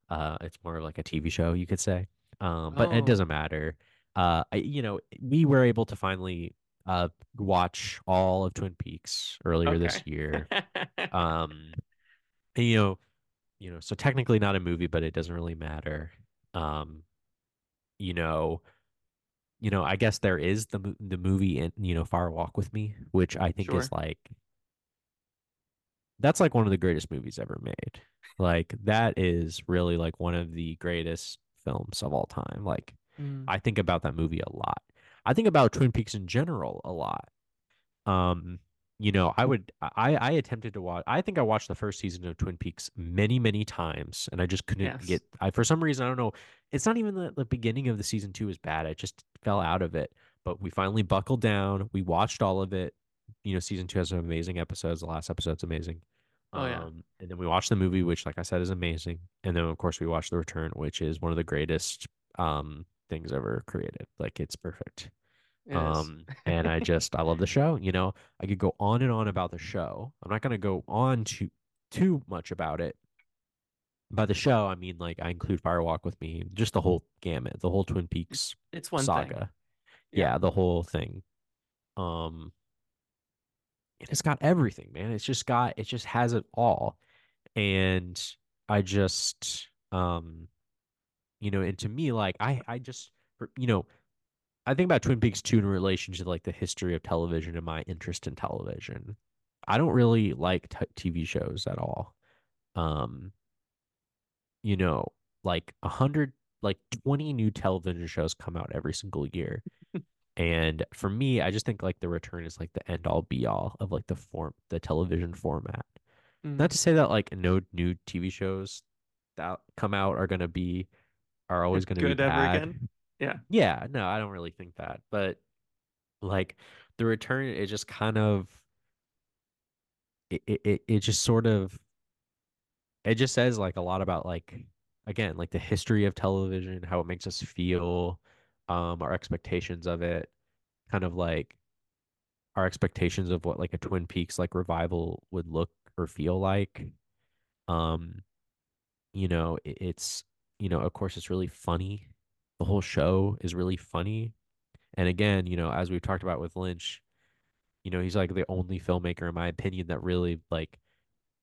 uh, it's more of like a TV show, you could say, um, but it Oh. doesn't matter, uh, I, you know, we were able to finally uh watch all of Twin Peaks earlier this year. [laughs] Um, and, you know, you know, so technically not a movie, but it doesn't really matter. Um, you know, you know, I guess there is the the movie in, you know, Fire Walk with Me, which I think is like that's like one of the greatest movies ever made. Like that is really like one of the greatest films of all time. Like Mm, I think about that movie a lot. I think about Twin Peaks in general a lot. Um, you know, I would I I attempted to watch I think I watched the first season of Twin Peaks many, many times and I just couldn't yes. get I for some reason I don't know. It's not even the, the beginning of the season two is bad. I just fell out of it. But we finally buckled down. We watched all of it. You know, season two has some amazing episodes. The last episode's amazing. Oh yeah. Um, and then we watched the movie, which, like I said, is amazing. And then, of course, we watched The Return, which is one of the greatest um things ever created. Like it's perfect. It. Um, and I just I love the show. You know, I could go on and on about the show. I'm not gonna go on too too much about it. By the show, I mean like I include Fire Walk with Me, just the whole gamut, the whole Twin Peaks It's one thing. saga. Yeah. Yeah, the whole thing. Um, and it's got everything, man. It's just got it just has it all. And I just um, you know, and to me, like I I just you know, I think about Twin Peaks 2 in relation to like the history of television and my interest in television. I don't really like t- TV shows at all. Um, you know, like a hundred, like 20 new television shows come out every single year. [laughs] And for me, I just think like the return is like the end all be all of like the form, the television format. Not Mm. to say that like no new TV shows that come out are going to be, are always going to be Good ever again. bad. Yeah. Yeah, no, I don't really think that. But like the return it just kind of it, it it just sort of it just says like a lot about like again like the history of television how it makes us feel um our expectations of it kind of like our expectations of what like a twin peaks like revival would look or feel like um you know it, it's you know of course it's really funny the whole show is really funny. And again you know as we've talked about with lynch you know he's like the only filmmaker in my opinion that really like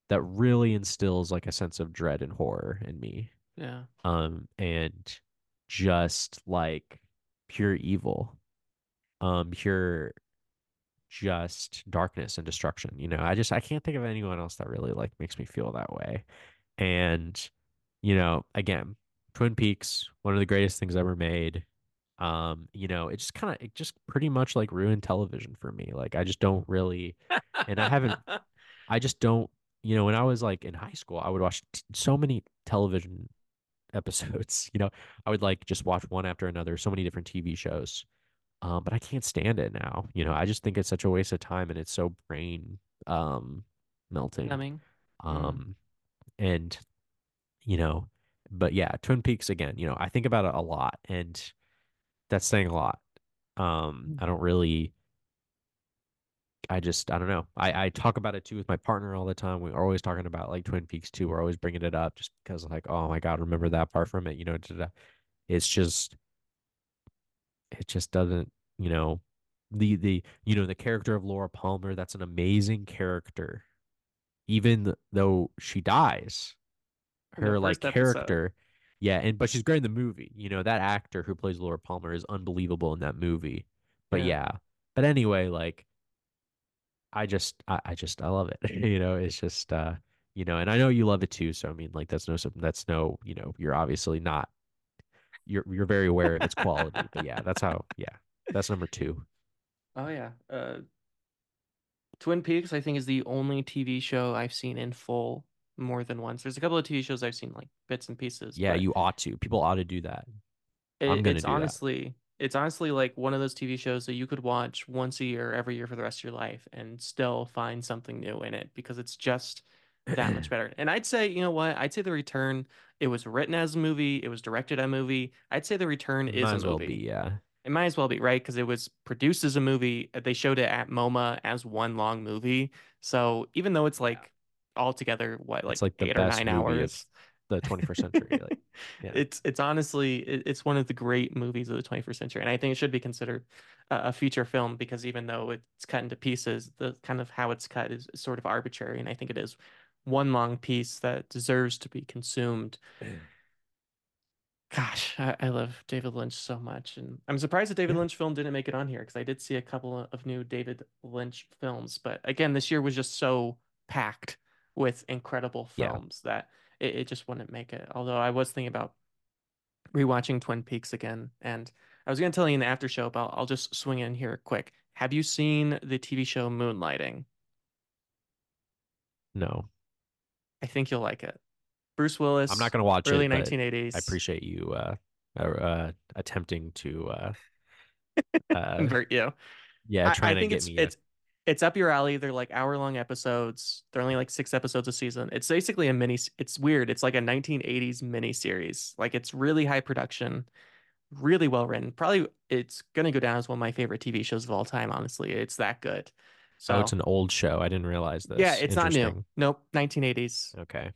that really instills like a sense of dread and horror in me. Yeah. um and just like pure evil. Um pure just darkness and destruction you know? I just i can't think of anyone else that really like makes me feel that way. And you know again twin peaks one of the greatest things ever made um you know it just kind of it just pretty much like ruined television for me like i just don't really and i haven't [laughs] I just don't, you know, when I was like in high school, I would watch t- so many television episodes, [laughs] you know, I would like just watch one after another, so many different TV shows. Um, but I can't stand it now. You know, I just think it's such a waste of time and it's so brain um melting. Coming. Mm. Um, and you know, but yeah, Twin Peaks again, you know, I think about it a lot and that's saying a lot. Um, I don't really I just I don't know. I I talk about it too with my partner all the time. We're always talking about like Twin Peaks too. We're always bringing it up just because like oh my god, remember that part from it? You know, da-da. it's just it just doesn't you know the the you know the character of Laura Palmer. That's an amazing character, even though she dies. Her like episode. character, yeah, and but she's great in the movie. You know that actor who plays Laura Palmer is unbelievable in that movie. But Yeah. yeah, but anyway, like I just I, I just I love it. [laughs] you know, it's just uh you know, and I know you love it too. So I mean, like that's no that's no you know you're obviously not you're you're very aware of its quality. But yeah, that's how yeah that's number two. Oh yeah. Uh, Twin Peaks, I think, is the only TV show I've seen in full more than once. There's a couple of TV shows I've seen like bits and pieces, Yeah, you ought to. People ought to do that. I'm gonna it's do that. honestly it's honestly like one of those TV shows that you could watch once a year, every year for the rest of your life, and still find something new in it because it's just that much [clears throat] better. And I'd say, you know what? I'd say The Return, it was written as a movie, it was directed as a movie. I'd say The Return is Might a as well be. Yeah, It might as well be, right? Because it was produced as a movie. They showed it at MoMA as one long movie. So even though it's like all together, what, It's like like the eight or best nine hours? the 21st century. Like, [laughs] yeah. It's it's honestly it, it's one of the great movies of the 21st century, and I think it should be considered a, a feature film because even though it's cut into pieces, the kind of how it's cut is, is sort of arbitrary, and I think it is one long piece that deserves to be consumed. Gosh, I, I love David Lynch so much, and I'm surprised the David Yeah. Lynch film didn't make it on here because I did see a couple of new David Lynch films, but again, this year was just so packed with incredible Yeah. films that it, it just wouldn't make it. Although I was thinking about rewatching Twin Peaks again, and I was gonna tell you in the after show, but I'll, I'll just swing in here quick. Have you seen the TV show Moonlighting? No. I think you'll like it. Bruce Willis. I'm not gonna watch early it, but I appreciate you uh uh, attempting to uh [laughs] uh Convert you. yeah, I, I trying to get me it's it's up your alley. They're like hour long episodes. They're only like six episodes a season. It's basically a mini. It's weird. It's like a 1980s mini series. Like it's really high production, really well written. Probably it's gonna go down as one of my favorite TV shows of all time. Honestly, it's that good. Oh, it's an old show. I didn't realize this. yeah, it's not new. Nope, 1980s. Okay.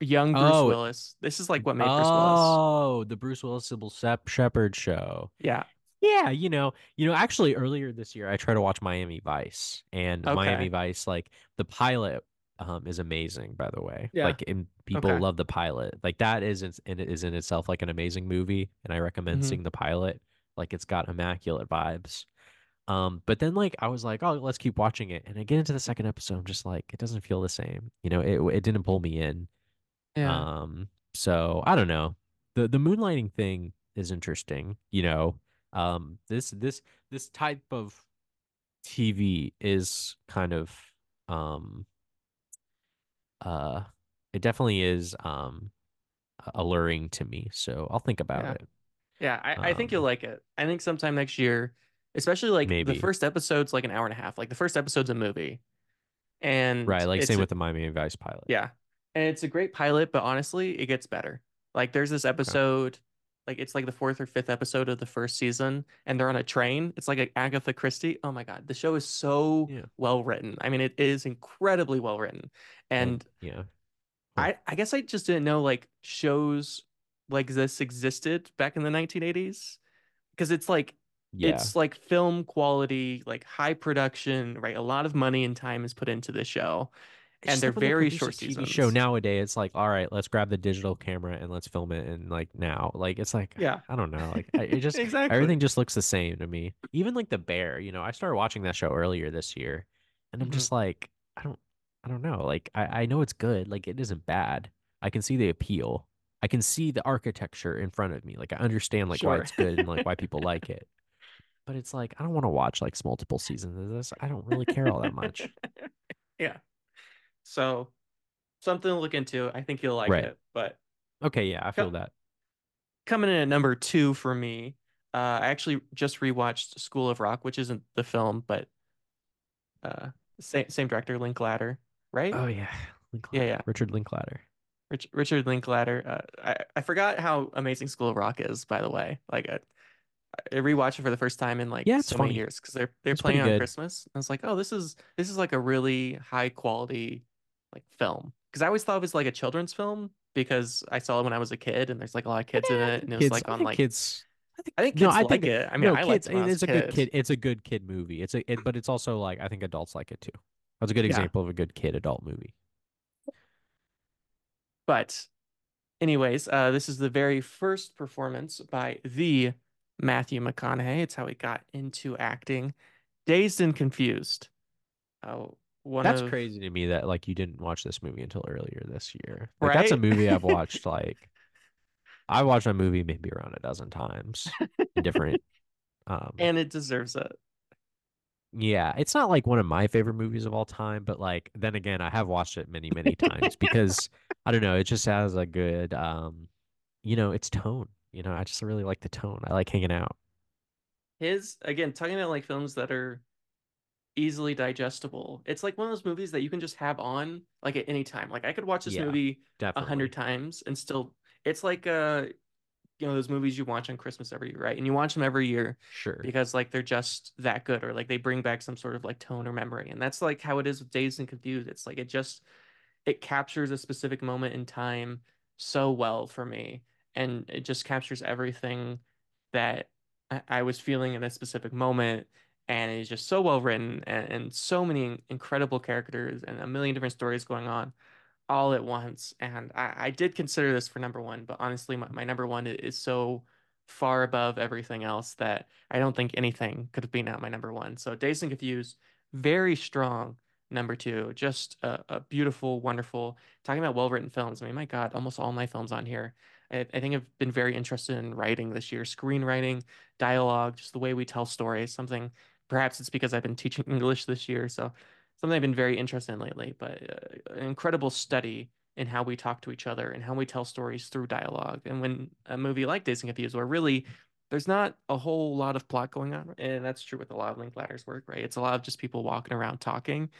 Young Bruce Oh, Willis. This is like what made Bruce Willis. oh, the Bruce Willis Cybill Shepherd show. Yeah. Yeah, you know, you know, actually earlier this year I tried to watch Miami Vice and Miami Vice, like the pilot um is amazing, by the way. Yeah. Like and people Okay. love the pilot. Like that is in, is in itself like an amazing movie, and I recommend hmm seeing the pilot. Like it's got immaculate vibes. Um, but then like I was like, oh, let's keep watching it. And I get into the second episode, I'm just like, it doesn't feel the same. You know, it it didn't pull me in. Yeah. Um, so I don't know. The the moonlighting thing is interesting, you know. Um, this this this type of TV is kind of um uh it definitely is um alluring to me. So I'll think about Yeah. it. Yeah, I, I think you'll Um, like it. I think sometime next year, especially like the first episode's like an hour and a half. Like the first episode's a movie. And Right, like same a, with the Miami Vice pilot. yeah. And it's a great pilot, but honestly, it gets better. Like there's this Okay. Like it's like the fourth or fifth episode of the first season, and they're on a train. It's like a Agatha Christie. Oh my God, the show is so Yeah. well written. I mean, it is incredibly well written. And And yeah. I I guess I just didn't know like shows like this existed back in the 1980s because it's like Yeah. it's like film quality, like high production, right? A lot of money and time is put into this show, and they're like when they very short TV show nowadays, it's like, all right, let's grab the digital camera and let's film it and like now. Like it's like Yeah, I don't know. Like I- it [laughs] just exactly. everything just looks the same to me. Even like The Bear, you know, I started watching that show earlier this year and I'm Mhm. just like, I don't I don't know. Like I, I know it's good, like it isn't bad. I can see the appeal. I can see the architecture in front of me. Like I understand like why it's good and like why people [laughs] like it. But it's like I don't want to watch like multiple seasons of this. I don't really care all that much. [laughs] Yeah. So something to look into. I think you'll like Right. it. But Okay, yeah, I feel co that. coming in at number two for me, uh, I actually just rewatched School of Rock, which isn't the film, but uh, same same director, Linklater, right? Oh yeah, [sighs] Yeah, Linklater, yeah. Richard Linklater. Rich, Richard Linklater. Uh, I I forgot how amazing School of Rock is, by the way. Like I, I rewatched it for the first time in like Yeah, so many funny. years because they're they're It's playing on good. Christmas. I was like, oh, this is this is like a really high quality like film. Because I always thought it was like a children's film because I saw it when I was a kid and there's like a lot of kids in Yeah, it and it was kids. like on like kids. I think I think no. I like think it. I mean, no I kids. it when I was a a good kid. kid. It's a good kid movie. It's a. It, but it's also like I think adults like it too. That's a good Yeah. example of a good kid adult movie. But anyways, uh, this is the very first performance by the Matthew McConaughey. It's how he got into acting. Dazed and Confused. Uh, one That's of crazy to me that like you didn't watch this movie until earlier this year. Like that's a movie I've watched like I watched a movie maybe around a dozen times different um [laughs] and it deserves it. Yeah, it's not like one of my favorite movies of all time, but like then again, I have watched it many, many times because [laughs] I don't know, it just has a good um you know, its tone. You know, I just really like the tone. I like hanging out. His again, talking about like films that are easily digestible. It's like one of those movies that you can just have on like at any time. Like I could watch this Yeah, movie a hundred times and still. It's like uh, you know, those movies you watch on Christmas every year, right? And you watch them every year Sure. because like they're just that good, or like they bring back some sort of like tone or memory. And that's like how it is with Dazed and Confused. It's like it just it captures a specific moment in time so well for me, and it just captures everything that I, I was feeling in a specific moment. And it's just so well written and, and so many incredible characters and a million different stories going on all at once. And I, I did consider this for number one, but honestly, my, my number one is so far above everything else that I don't think anything could have been at my number one. So Dazed and Confused, very strong, number two. Just a, a beautiful, wonderful. Talking about well-written films. I mean, my God, almost all my films on here. I, I think I've been very interested in writing this year, screenwriting, dialogue, just the way we tell stories. Something perhaps it's because I've been teaching [laughs] English this year, so something I've been very interested in lately. But uh, an incredible study in how we talk to each other and how we tell stories through dialogue. And when a movie like Dazed and Confused, where really there's not a whole lot of plot going on, and that's true with a lot of Linklater's work, right? It's a lot of just people walking around talking,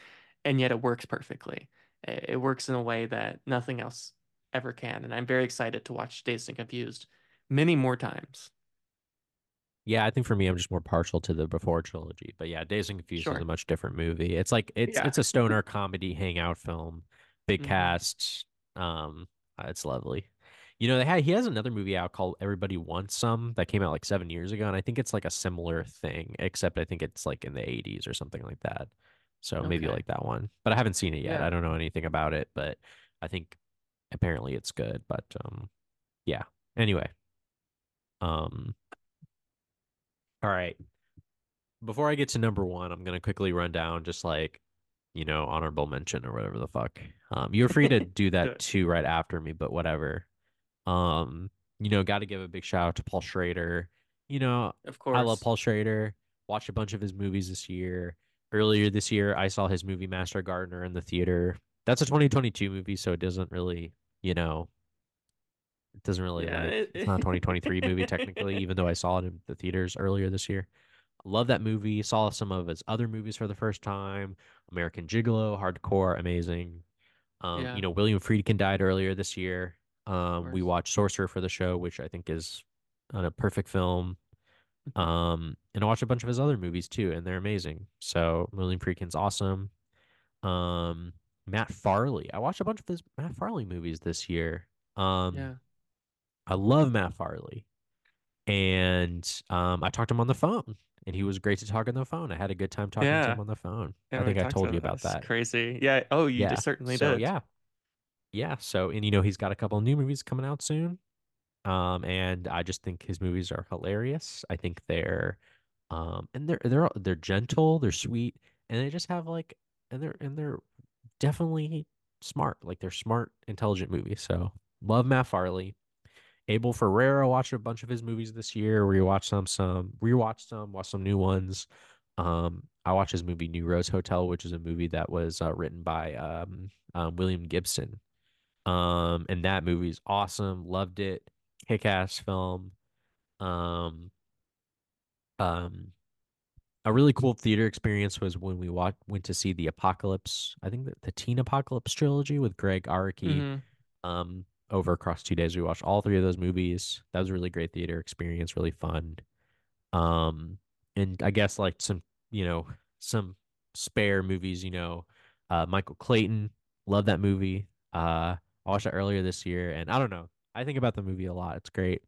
and yet it works perfectly. It works in a way that nothing else ever can, and I'm very excited to watch Dazed and Confused many more times. Yeah, I think for me, I'm just more partial to the Before trilogy. But yeah, Dazed and Confused is a much different movie. It's like it's Yeah. it's a stoner comedy hangout film, big hmm cast. Um, uh, it's lovely. You know, they had he has another movie out called Everybody Wants Some that came out like seven years ago, and I think it's like a similar thing, except I think it's like in the 80s or something like that. So maybe like that one, but I haven't seen it yet. I don't know anything about it, but I think apparently it's good. But um, yeah. Anyway, um, all right. before I get to number one, I'm gonna quickly run down just like, you know, honorable mention or whatever the fuck. Um, you're free to [laughs] do that too right after me, but whatever. Um, you know, got to give a big shout out to Paul Schrader. You know, Of course, I love. Paul Schrader. Watched a bunch of his movies this year. Earlier this year, I saw his movie Master Gardener in the theater. That's a 2022 movie, so it doesn't really, you know, it doesn't really Yeah. like it's not a 2023 movie technically, [laughs] even though I saw it in the theaters earlier this year. Love that movie. Saw some of his other movies for the first time. American Gigolo, hardcore, amazing. Um, you know, William Friedkin died earlier this year. Um, we watched Sorcerer for the show, which I think is uh, a perfect film. [laughs] Um, and I watched a bunch of his other movies too, and they're amazing. So William Friedkin's awesome. Um, Matt Farley. I watched a bunch of his Matt Farley movies this year. Um, Yeah. I love Matt Farley and um, I talked to him on the phone, and he was great to talk on the phone. I had a good time talking to him on the phone. And I think I told you about that. Crazy. Yeah. Oh, you Yeah. just certainly So did. yeah, yeah. So and you know he's got a couple new movies coming out soon. Um, and I just think his movies are hilarious. I think they're, um, and they're they're they're gentle, they're sweet, and they just have like, and they're and they're definitely smart. Like they're smart, intelligent movies. So love Matt Farley. Abel Ferrara watched a bunch of his movies this year. Rewatched some, some rewatched some, watched some new ones. Um, I watched his movie New Rose Hotel, which is a movie that was uh, written by um, um, William Gibson. Um, and that movie is awesome. Loved it. Kick-ass film. Um, um, a really cool theater experience was when we walked, went to see the Apocalypse. I think that the Teen Apocalypse trilogy with Gregg Araki hmm um over across two days. We watched all three of those movies. That was a really great theater experience, really fun. Um, and I guess like some, you know, some spare movies, you know, uh, Michael Clayton, love that movie. Uh, I watched it earlier this year, and I don't know, I think about the movie a lot. It's great.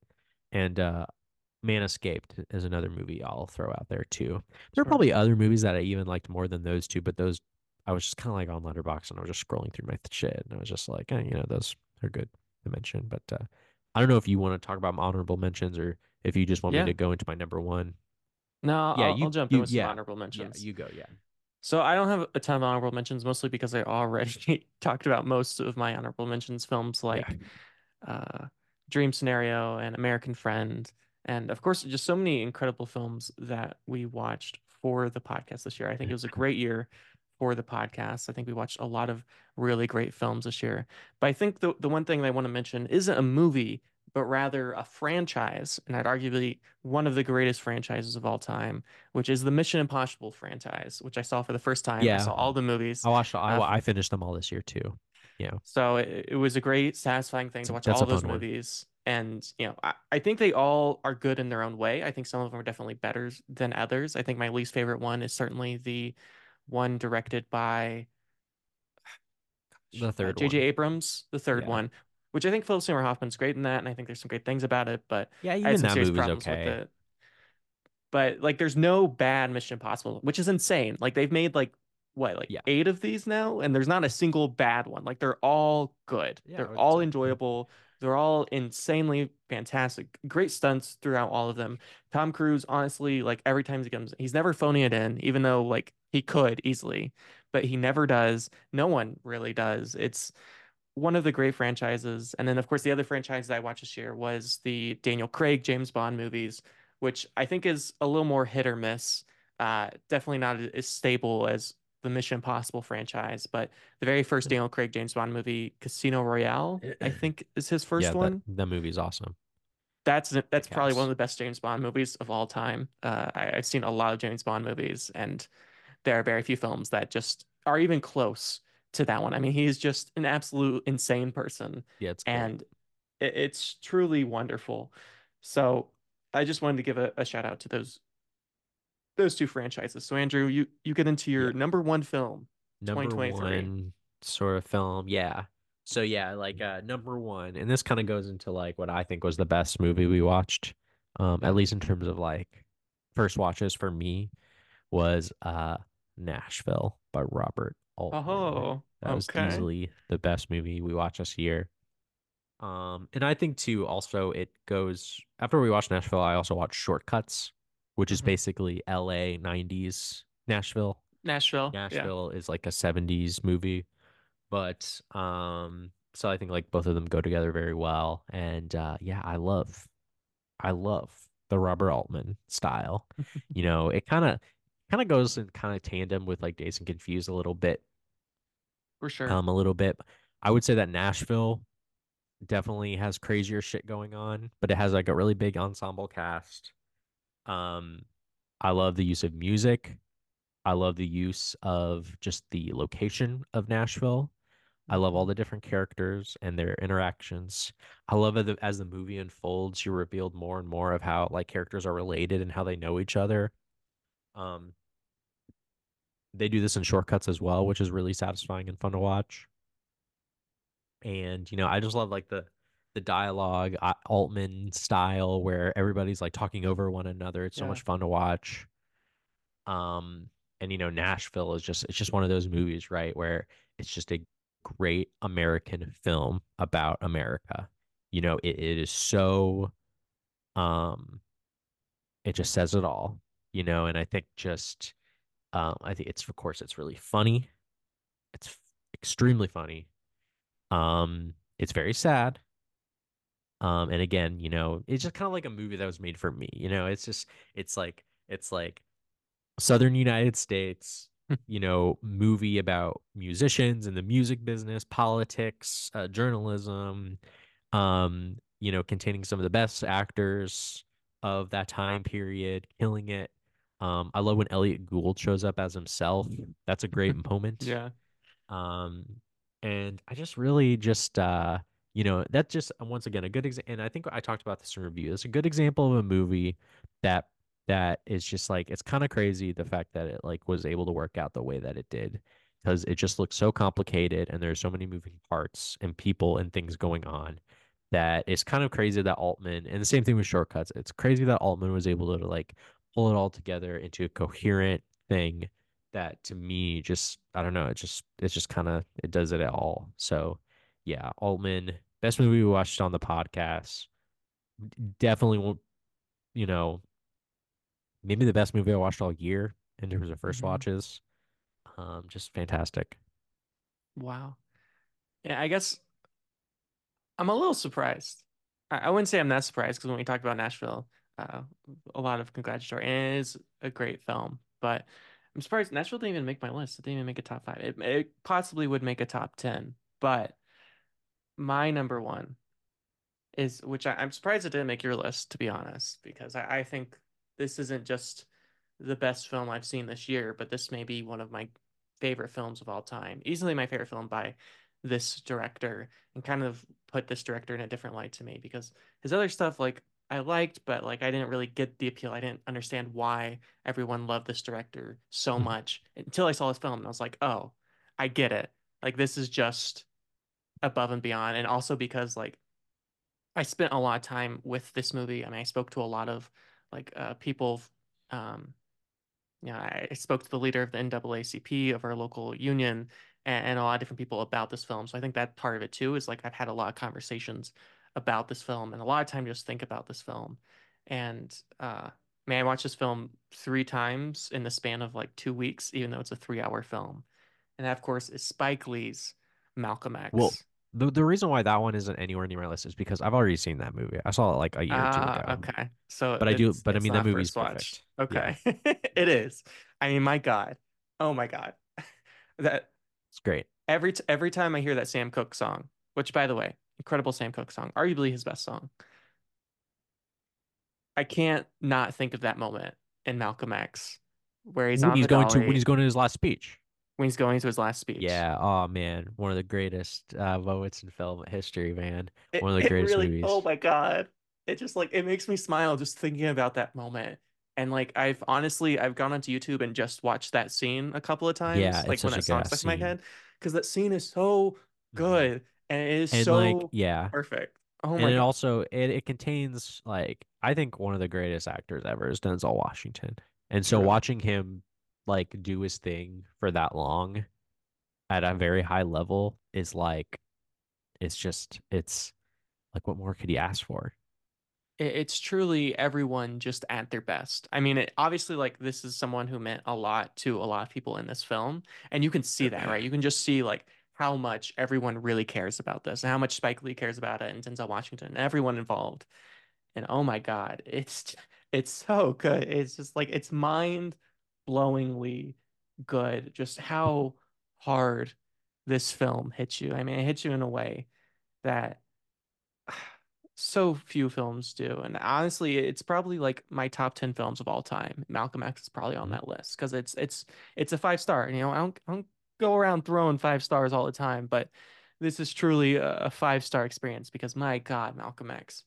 And uh, Man Escaped is another movie I'll throw out there too. There are probably other movies that I even liked more than those two, but those I was just kind of like on Letterboxd and I was just scrolling through my shit, and I was just like, eh, you know, those are good to mention. But uh, I don't know if you want to talk about my honorable mentions or if you just want me to go into my number one. No, Yeah, I'll, I'll you jump in you with some yeah honorable yeah mentions. you go yeah So I don't have a ton of honorable mentions, mostly because I already [laughs] talked about most of my honorable mentions films yeah like uh, Dream Scenario and American Friend, and of course, just so many incredible films that we watched for the podcast this year. I think it was a great year for the podcast. I think we watched a lot of really great films this year. But I think the the one thing that I want to mention isn't a movie, but rather a franchise, and I'd arguably one of the greatest franchises of all time, which is the Mission Impossible franchise, which I saw for the first time. I yeah. saw all the movies. I watched I Uh, I finished them all this year too. Yeah, so it, it was a great, satisfying thing to watch that's all those fun one. movies. And, you know, I, I think they all are good in their own way. I think some of them are definitely better than others. I think my least favorite one is certainly the one directed by The uh, third J.J. one. Abrams, the third Yeah, one, which I think Philip Seymour Hoffman's great in that. And I think there's some great things about it, but yeah. I had Even some that serious problems with okay. it. But, like, there's no bad Mission Impossible, which is insane. Like, they've made, like, what, like Yeah, eight of these now? And there's not a single bad one. Like, they're all good, yeah. they're all enjoyable. They're all insanely fantastic. Great stunts throughout all of them. Tom Cruise, honestly, like every time he comes, he's never phoning it in, even though like he could easily, but he never does. No one really does. It's one of the great franchises. And then, of course, the other franchise that I watched this year was the Daniel Craig James Bond movies, which I think is a little more hit or miss. Uh, definitely not as stable as the Mission Impossible franchise, but the very first Daniel Craig James Bond movie, Casino Royale, I think is his first yeah, one. That, that movie's awesome. That's that's probably one of the best James Bond movies of all time. Uh, I, I've seen a lot of James Bond movies, and there are very few films that just are even close to that one. I mean, he's just an absolute insane person. Yeah, it's and it, it's truly wonderful. So I just wanted to give a, a, shout out to those those two franchises. So Andrew, you you get into your yeah. number one film, number one sort of film, yeah. So yeah, like uh number one, and this kind of goes into like what I think was the best movie we watched, um, at least in terms of like first watches for me, was uh Nashville by Robert Altman. Oh, that was okay. easily the best movie we watched this year. Um, and I think too, also it goes after we watched Nashville, I also watched Short Cuts, which is mm-hmm. basically LA 90s Nashville. Nashville. Nashville yeah. is like a 70s movie. But um so I think like both of them go together very well. And uh yeah, I love I love the Robert Altman style. [laughs] you know, it kind of kind of goes in kind of tandem with like Dazed and Confused a little bit. For sure. Um, a little bit. I would say that Nashville definitely has crazier shit going on, but it has like a really big ensemble cast. Um, I love the use of music. I love the use of just the location of Nashville. I love all mm-hmm. the different characters and their interactions. I love it as the movie unfolds, you're revealed more and more of how like characters are related and how they know each other. Um, they do this in Short Cuts as well, which is really satisfying and fun to watch. And you know, I just love like the the dialogue uh, Altman style where everybody's like talking over one another. It's so yeah. much fun to watch. Um, and you know, Nashville is just it's just one of those movies, right, where it's just a great American film about America. You know, it, it is so um it just says it all, you know, and I think just um, I think it's of course it's really funny. It's extremely funny. Um, it's very sad. Um, and again, you know, it's just kind of like a movie that was made for me. You know, it's just it's like it's like Southern United States, you know, movie about musicians and the music business, politics, uh, journalism, um, you know, containing some of the best actors of that time period, killing it. Um, I love when Elliott Gould shows up as himself. That's a great [laughs] moment. Yeah. Um, and I just really just uh, you know, that's just uh, once again a good example. And I think I talked about this in review. It's a good example of a movie that that is just like it's kind of crazy the fact that it like was able to work out the way that it did because it just looks so complicated and there's so many moving parts and people and things going on that it's kind of crazy that Altman and the same thing with Short Cuts It's crazy that Altman was able to like pull it all together into a coherent thing that to me just I don't know, it just it's just kind of it does it at all. So yeah, Altman, best movie we watched on the podcast. Definitely won't you know maybe the best movie I watched all year in terms of 1st mm-hmm. watches. Um, just fantastic. Wow. Yeah, I guess I'm a little surprised. I, I wouldn't say I'm that surprised because when we talked about Nashville, uh, a lot of congratulatory. And it is a great film, but I'm surprised Nashville didn't even make my list. It didn't even make a top five. It, it possibly would make a top 10, but my number one is, which I, am surprised it didn't make your list, to be honest, because I, I think this isn't just the best film I've seen this year, but this may be one of my favorite films of all time. Easily my favorite film by this director and kind of put this director in a different light to me because his other stuff like I liked, but like I didn't really get the appeal. I didn't understand why everyone loved this director so hmm. much until I saw this film and I was like, oh, I get it. Like this is just above and beyond. And also because like I spent a lot of time with this movie. I mean, I spoke to a lot of like uh, people. Um, you know, I spoke to the leader of the NAACP of our local union and, and a lot of different people about this film. So I think that part of it too is like I've had a lot of conversations about this film and a lot of time to just think about this film. And uh, man, I watched this film three times in the span of like two weeks, even though it's a three-hour film. And that, of course, is Spike Lee's Malcolm Well, X. the the reason why that one isn't anywhere near my list is because I've already seen that movie. I saw it like a year or two Ah, ago. okay. So But I do, but I mean that movie's first watch. perfect. Yeah, Okay. [laughs] It is. I mean, my God. Oh my God. [laughs] That it's great. every t every time I hear that Sam Cooke song, which by the way, incredible Sam Cooke song, arguably his best song. I can't not think of that moment in Malcolm X where he's When on he's going to when he's going to his last speech. When he's going to his last speech. Yeah. Oh man, one of the greatest uh, moments in film history, man. It, One of the greatest really, oh my God. It just like it makes me smile just thinking about that moment. And like I've honestly I've gone onto YouTube and just watched that scene a couple of Yeah, times, it's like when that song stuck in my head, because that scene is so Mhm. good and it is And like, so yeah, perfect. Oh and my it God. also it, it contains like I think one of the greatest actors ever is Denzel Washington. And so True. watching him like do his thing for that long at a very high level is like it's just it's like what more could he ask for? It's truly everyone just at their best. I mean, it obviously like this is someone who meant a lot to a lot of people in this film, and you can see that, right? [clears throat] You can just see like how much everyone really cares about this and how much Spike Lee cares about it and Denzel Washington and everyone involved. And oh my God, it's it's so good. It's just like it's mind-blowingly good just how hard this film hits you. I mean, it hits you in a way that so few films do. And honestly, it's probably like my top 10 films of all time. Malcolm X is probably on Mhm. that list because it's it's it's a five star. You know, I don't I don't go around throwing five stars all the time, but this is truly a, a five star experience because my God, Malcolm X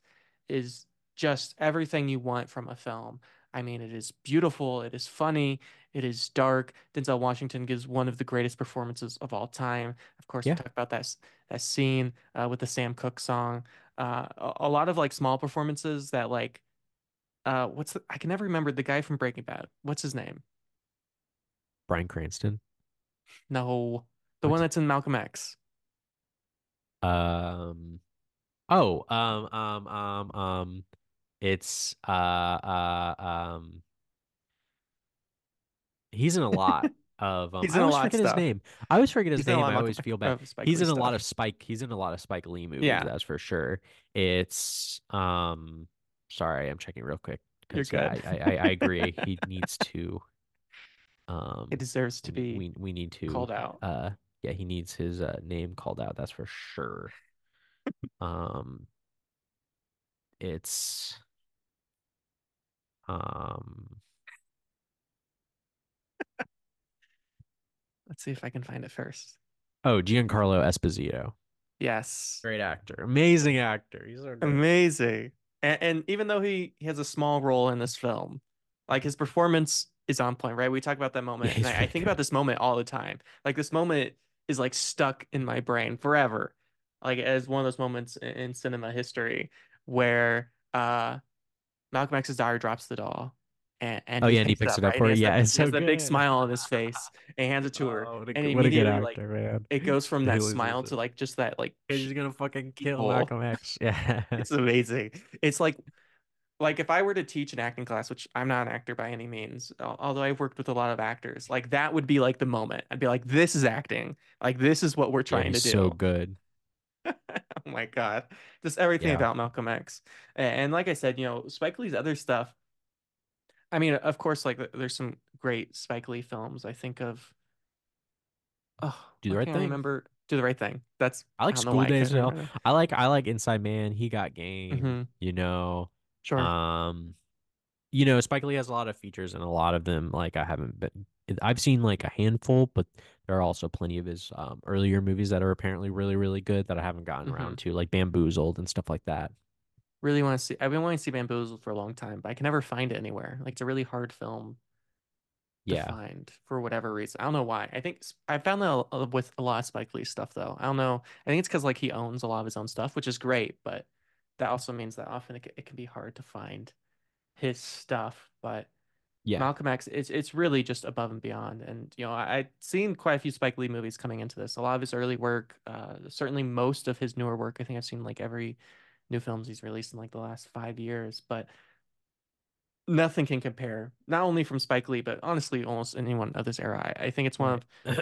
is just everything you want from a film. I mean, it is beautiful, it is funny, it is dark. Denzel Washington gives one of the greatest performances of all time. Of course, we talk about that that scene uh, with the Sam Cooke song uh a, a lot of like small performances that like uh what's the, I can never remember the guy from Breaking Bad. What's his name? Bryan Cranston. No, the one that's in Malcolm X. Um oh, um um um um it's uh uh um He's in a lot [laughs] of um He's I in a always lot of forget his stuff. name. I always forget his He's in a name. lot I of always feel bad. of Spike He's Lee in a lot stuff. of Spike he's in a lot of Spike Lee movies, Yeah, that's for sure. It's um sorry, I'm checking real quick you're yeah, good. I, I I I agree. He needs to Um, It deserves to be we we need to called out. uh yeah, he needs his uh, name called out, that's for sure. [laughs] Um it's um Let's see if I can find it first. oh, Giancarlo Esposito. Yes. Great actor. Amazing actor. He's so. Amazing. And, and even though he, he has a small role in this film, like his performance is on point, right? We talk about that Yeah, moment, and I, I think about this moment all the time. Like this moment is like stuck in my brain forever, like as one of those moments in, in cinema history where uh Malcolm X's daughter drops the doll, and and Oh yeah, and he picks it up, it up right? And for he her. has that Yeah, it's he has so that big smile on his face, and hands it to her, Oh, what and a what a good immediately like actor, man. it goes from [laughs] that smile it. to like just that like He's gonna fucking kill evil. Malcolm X. [laughs] Yeah. It's amazing. It's like like if I were to teach an acting class, which I'm not an actor by any means, although I've worked with a lot of actors, like that would be like the moment. I'd be like, this is acting. Like this is what we're Yeah, trying to do. so good. [laughs] Oh my God. Just everything Yeah. about Malcolm X. And like I said, you know, Spike Lee's other stuff. I mean, of course, like there's some great Spike Lee films. I think of, oh, Do the right thing. remember? Do the right thing. That's, I I like don't School I Days Hell. remember. I like I like Inside Man. He got game, hmm you know. Sure. Um, you know, Spike Lee has a lot of features and a lot of them like I haven't been I've seen like a handful, but there are also plenty of his um, earlier movies that are apparently really, really good that I haven't gotten hmm around to, like Bamboozled and stuff like that. Really want to see. I've been wanting to see Bamboozled for a long time, but I can never find it anywhere. Like it's a really hard film to Yeah. find for whatever reason. I don't know why. I think I found that with a lot of Spike Lee stuff though. I don't know. I think it's because like he owns a lot of his own stuff, which is great, but that also means that often it, it can be hard to find his stuff. But Yeah. Malcolm X, it's it's really just above and beyond. And you know, I, I've seen quite a few Spike Lee movies coming into this. A lot of his early work, uh, certainly most of his newer work. I think I've seen like every new films he's released in like the last five years, but nothing can compare. Not only from Spike Lee, but honestly, almost anyone of this era. I, I think it's one Right. of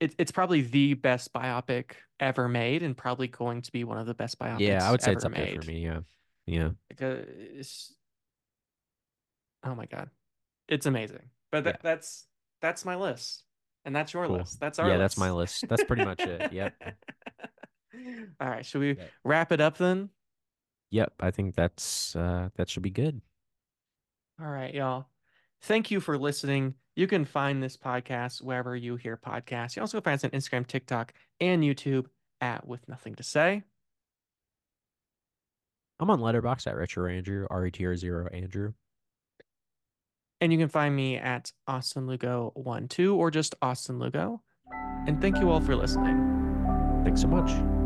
it, it's probably the best biopic ever made, and probably going to be one of the best biopics yeah, I would say it's up made. there for me. Yeah, yeah, Because oh my god, it's amazing. But yeah. that's that's my list, and that's your Cool. list. That's our Yeah, list. that's my list. That's pretty much it. [laughs] Yep. All right, should we Yep. wrap it up then? Yep. I think that's uh that should be good. All right, y'all. Thank you for listening. You can find this podcast wherever you hear podcasts. You also find us on Instagram, TikTok, and YouTube at With Nothing to Say. I'm on Letterboxd at Retro Andrew, RETR0 Andrew. And you can find me at Austin Lugo12 or just Austin Lugo. And thank you all for listening. Thanks so much.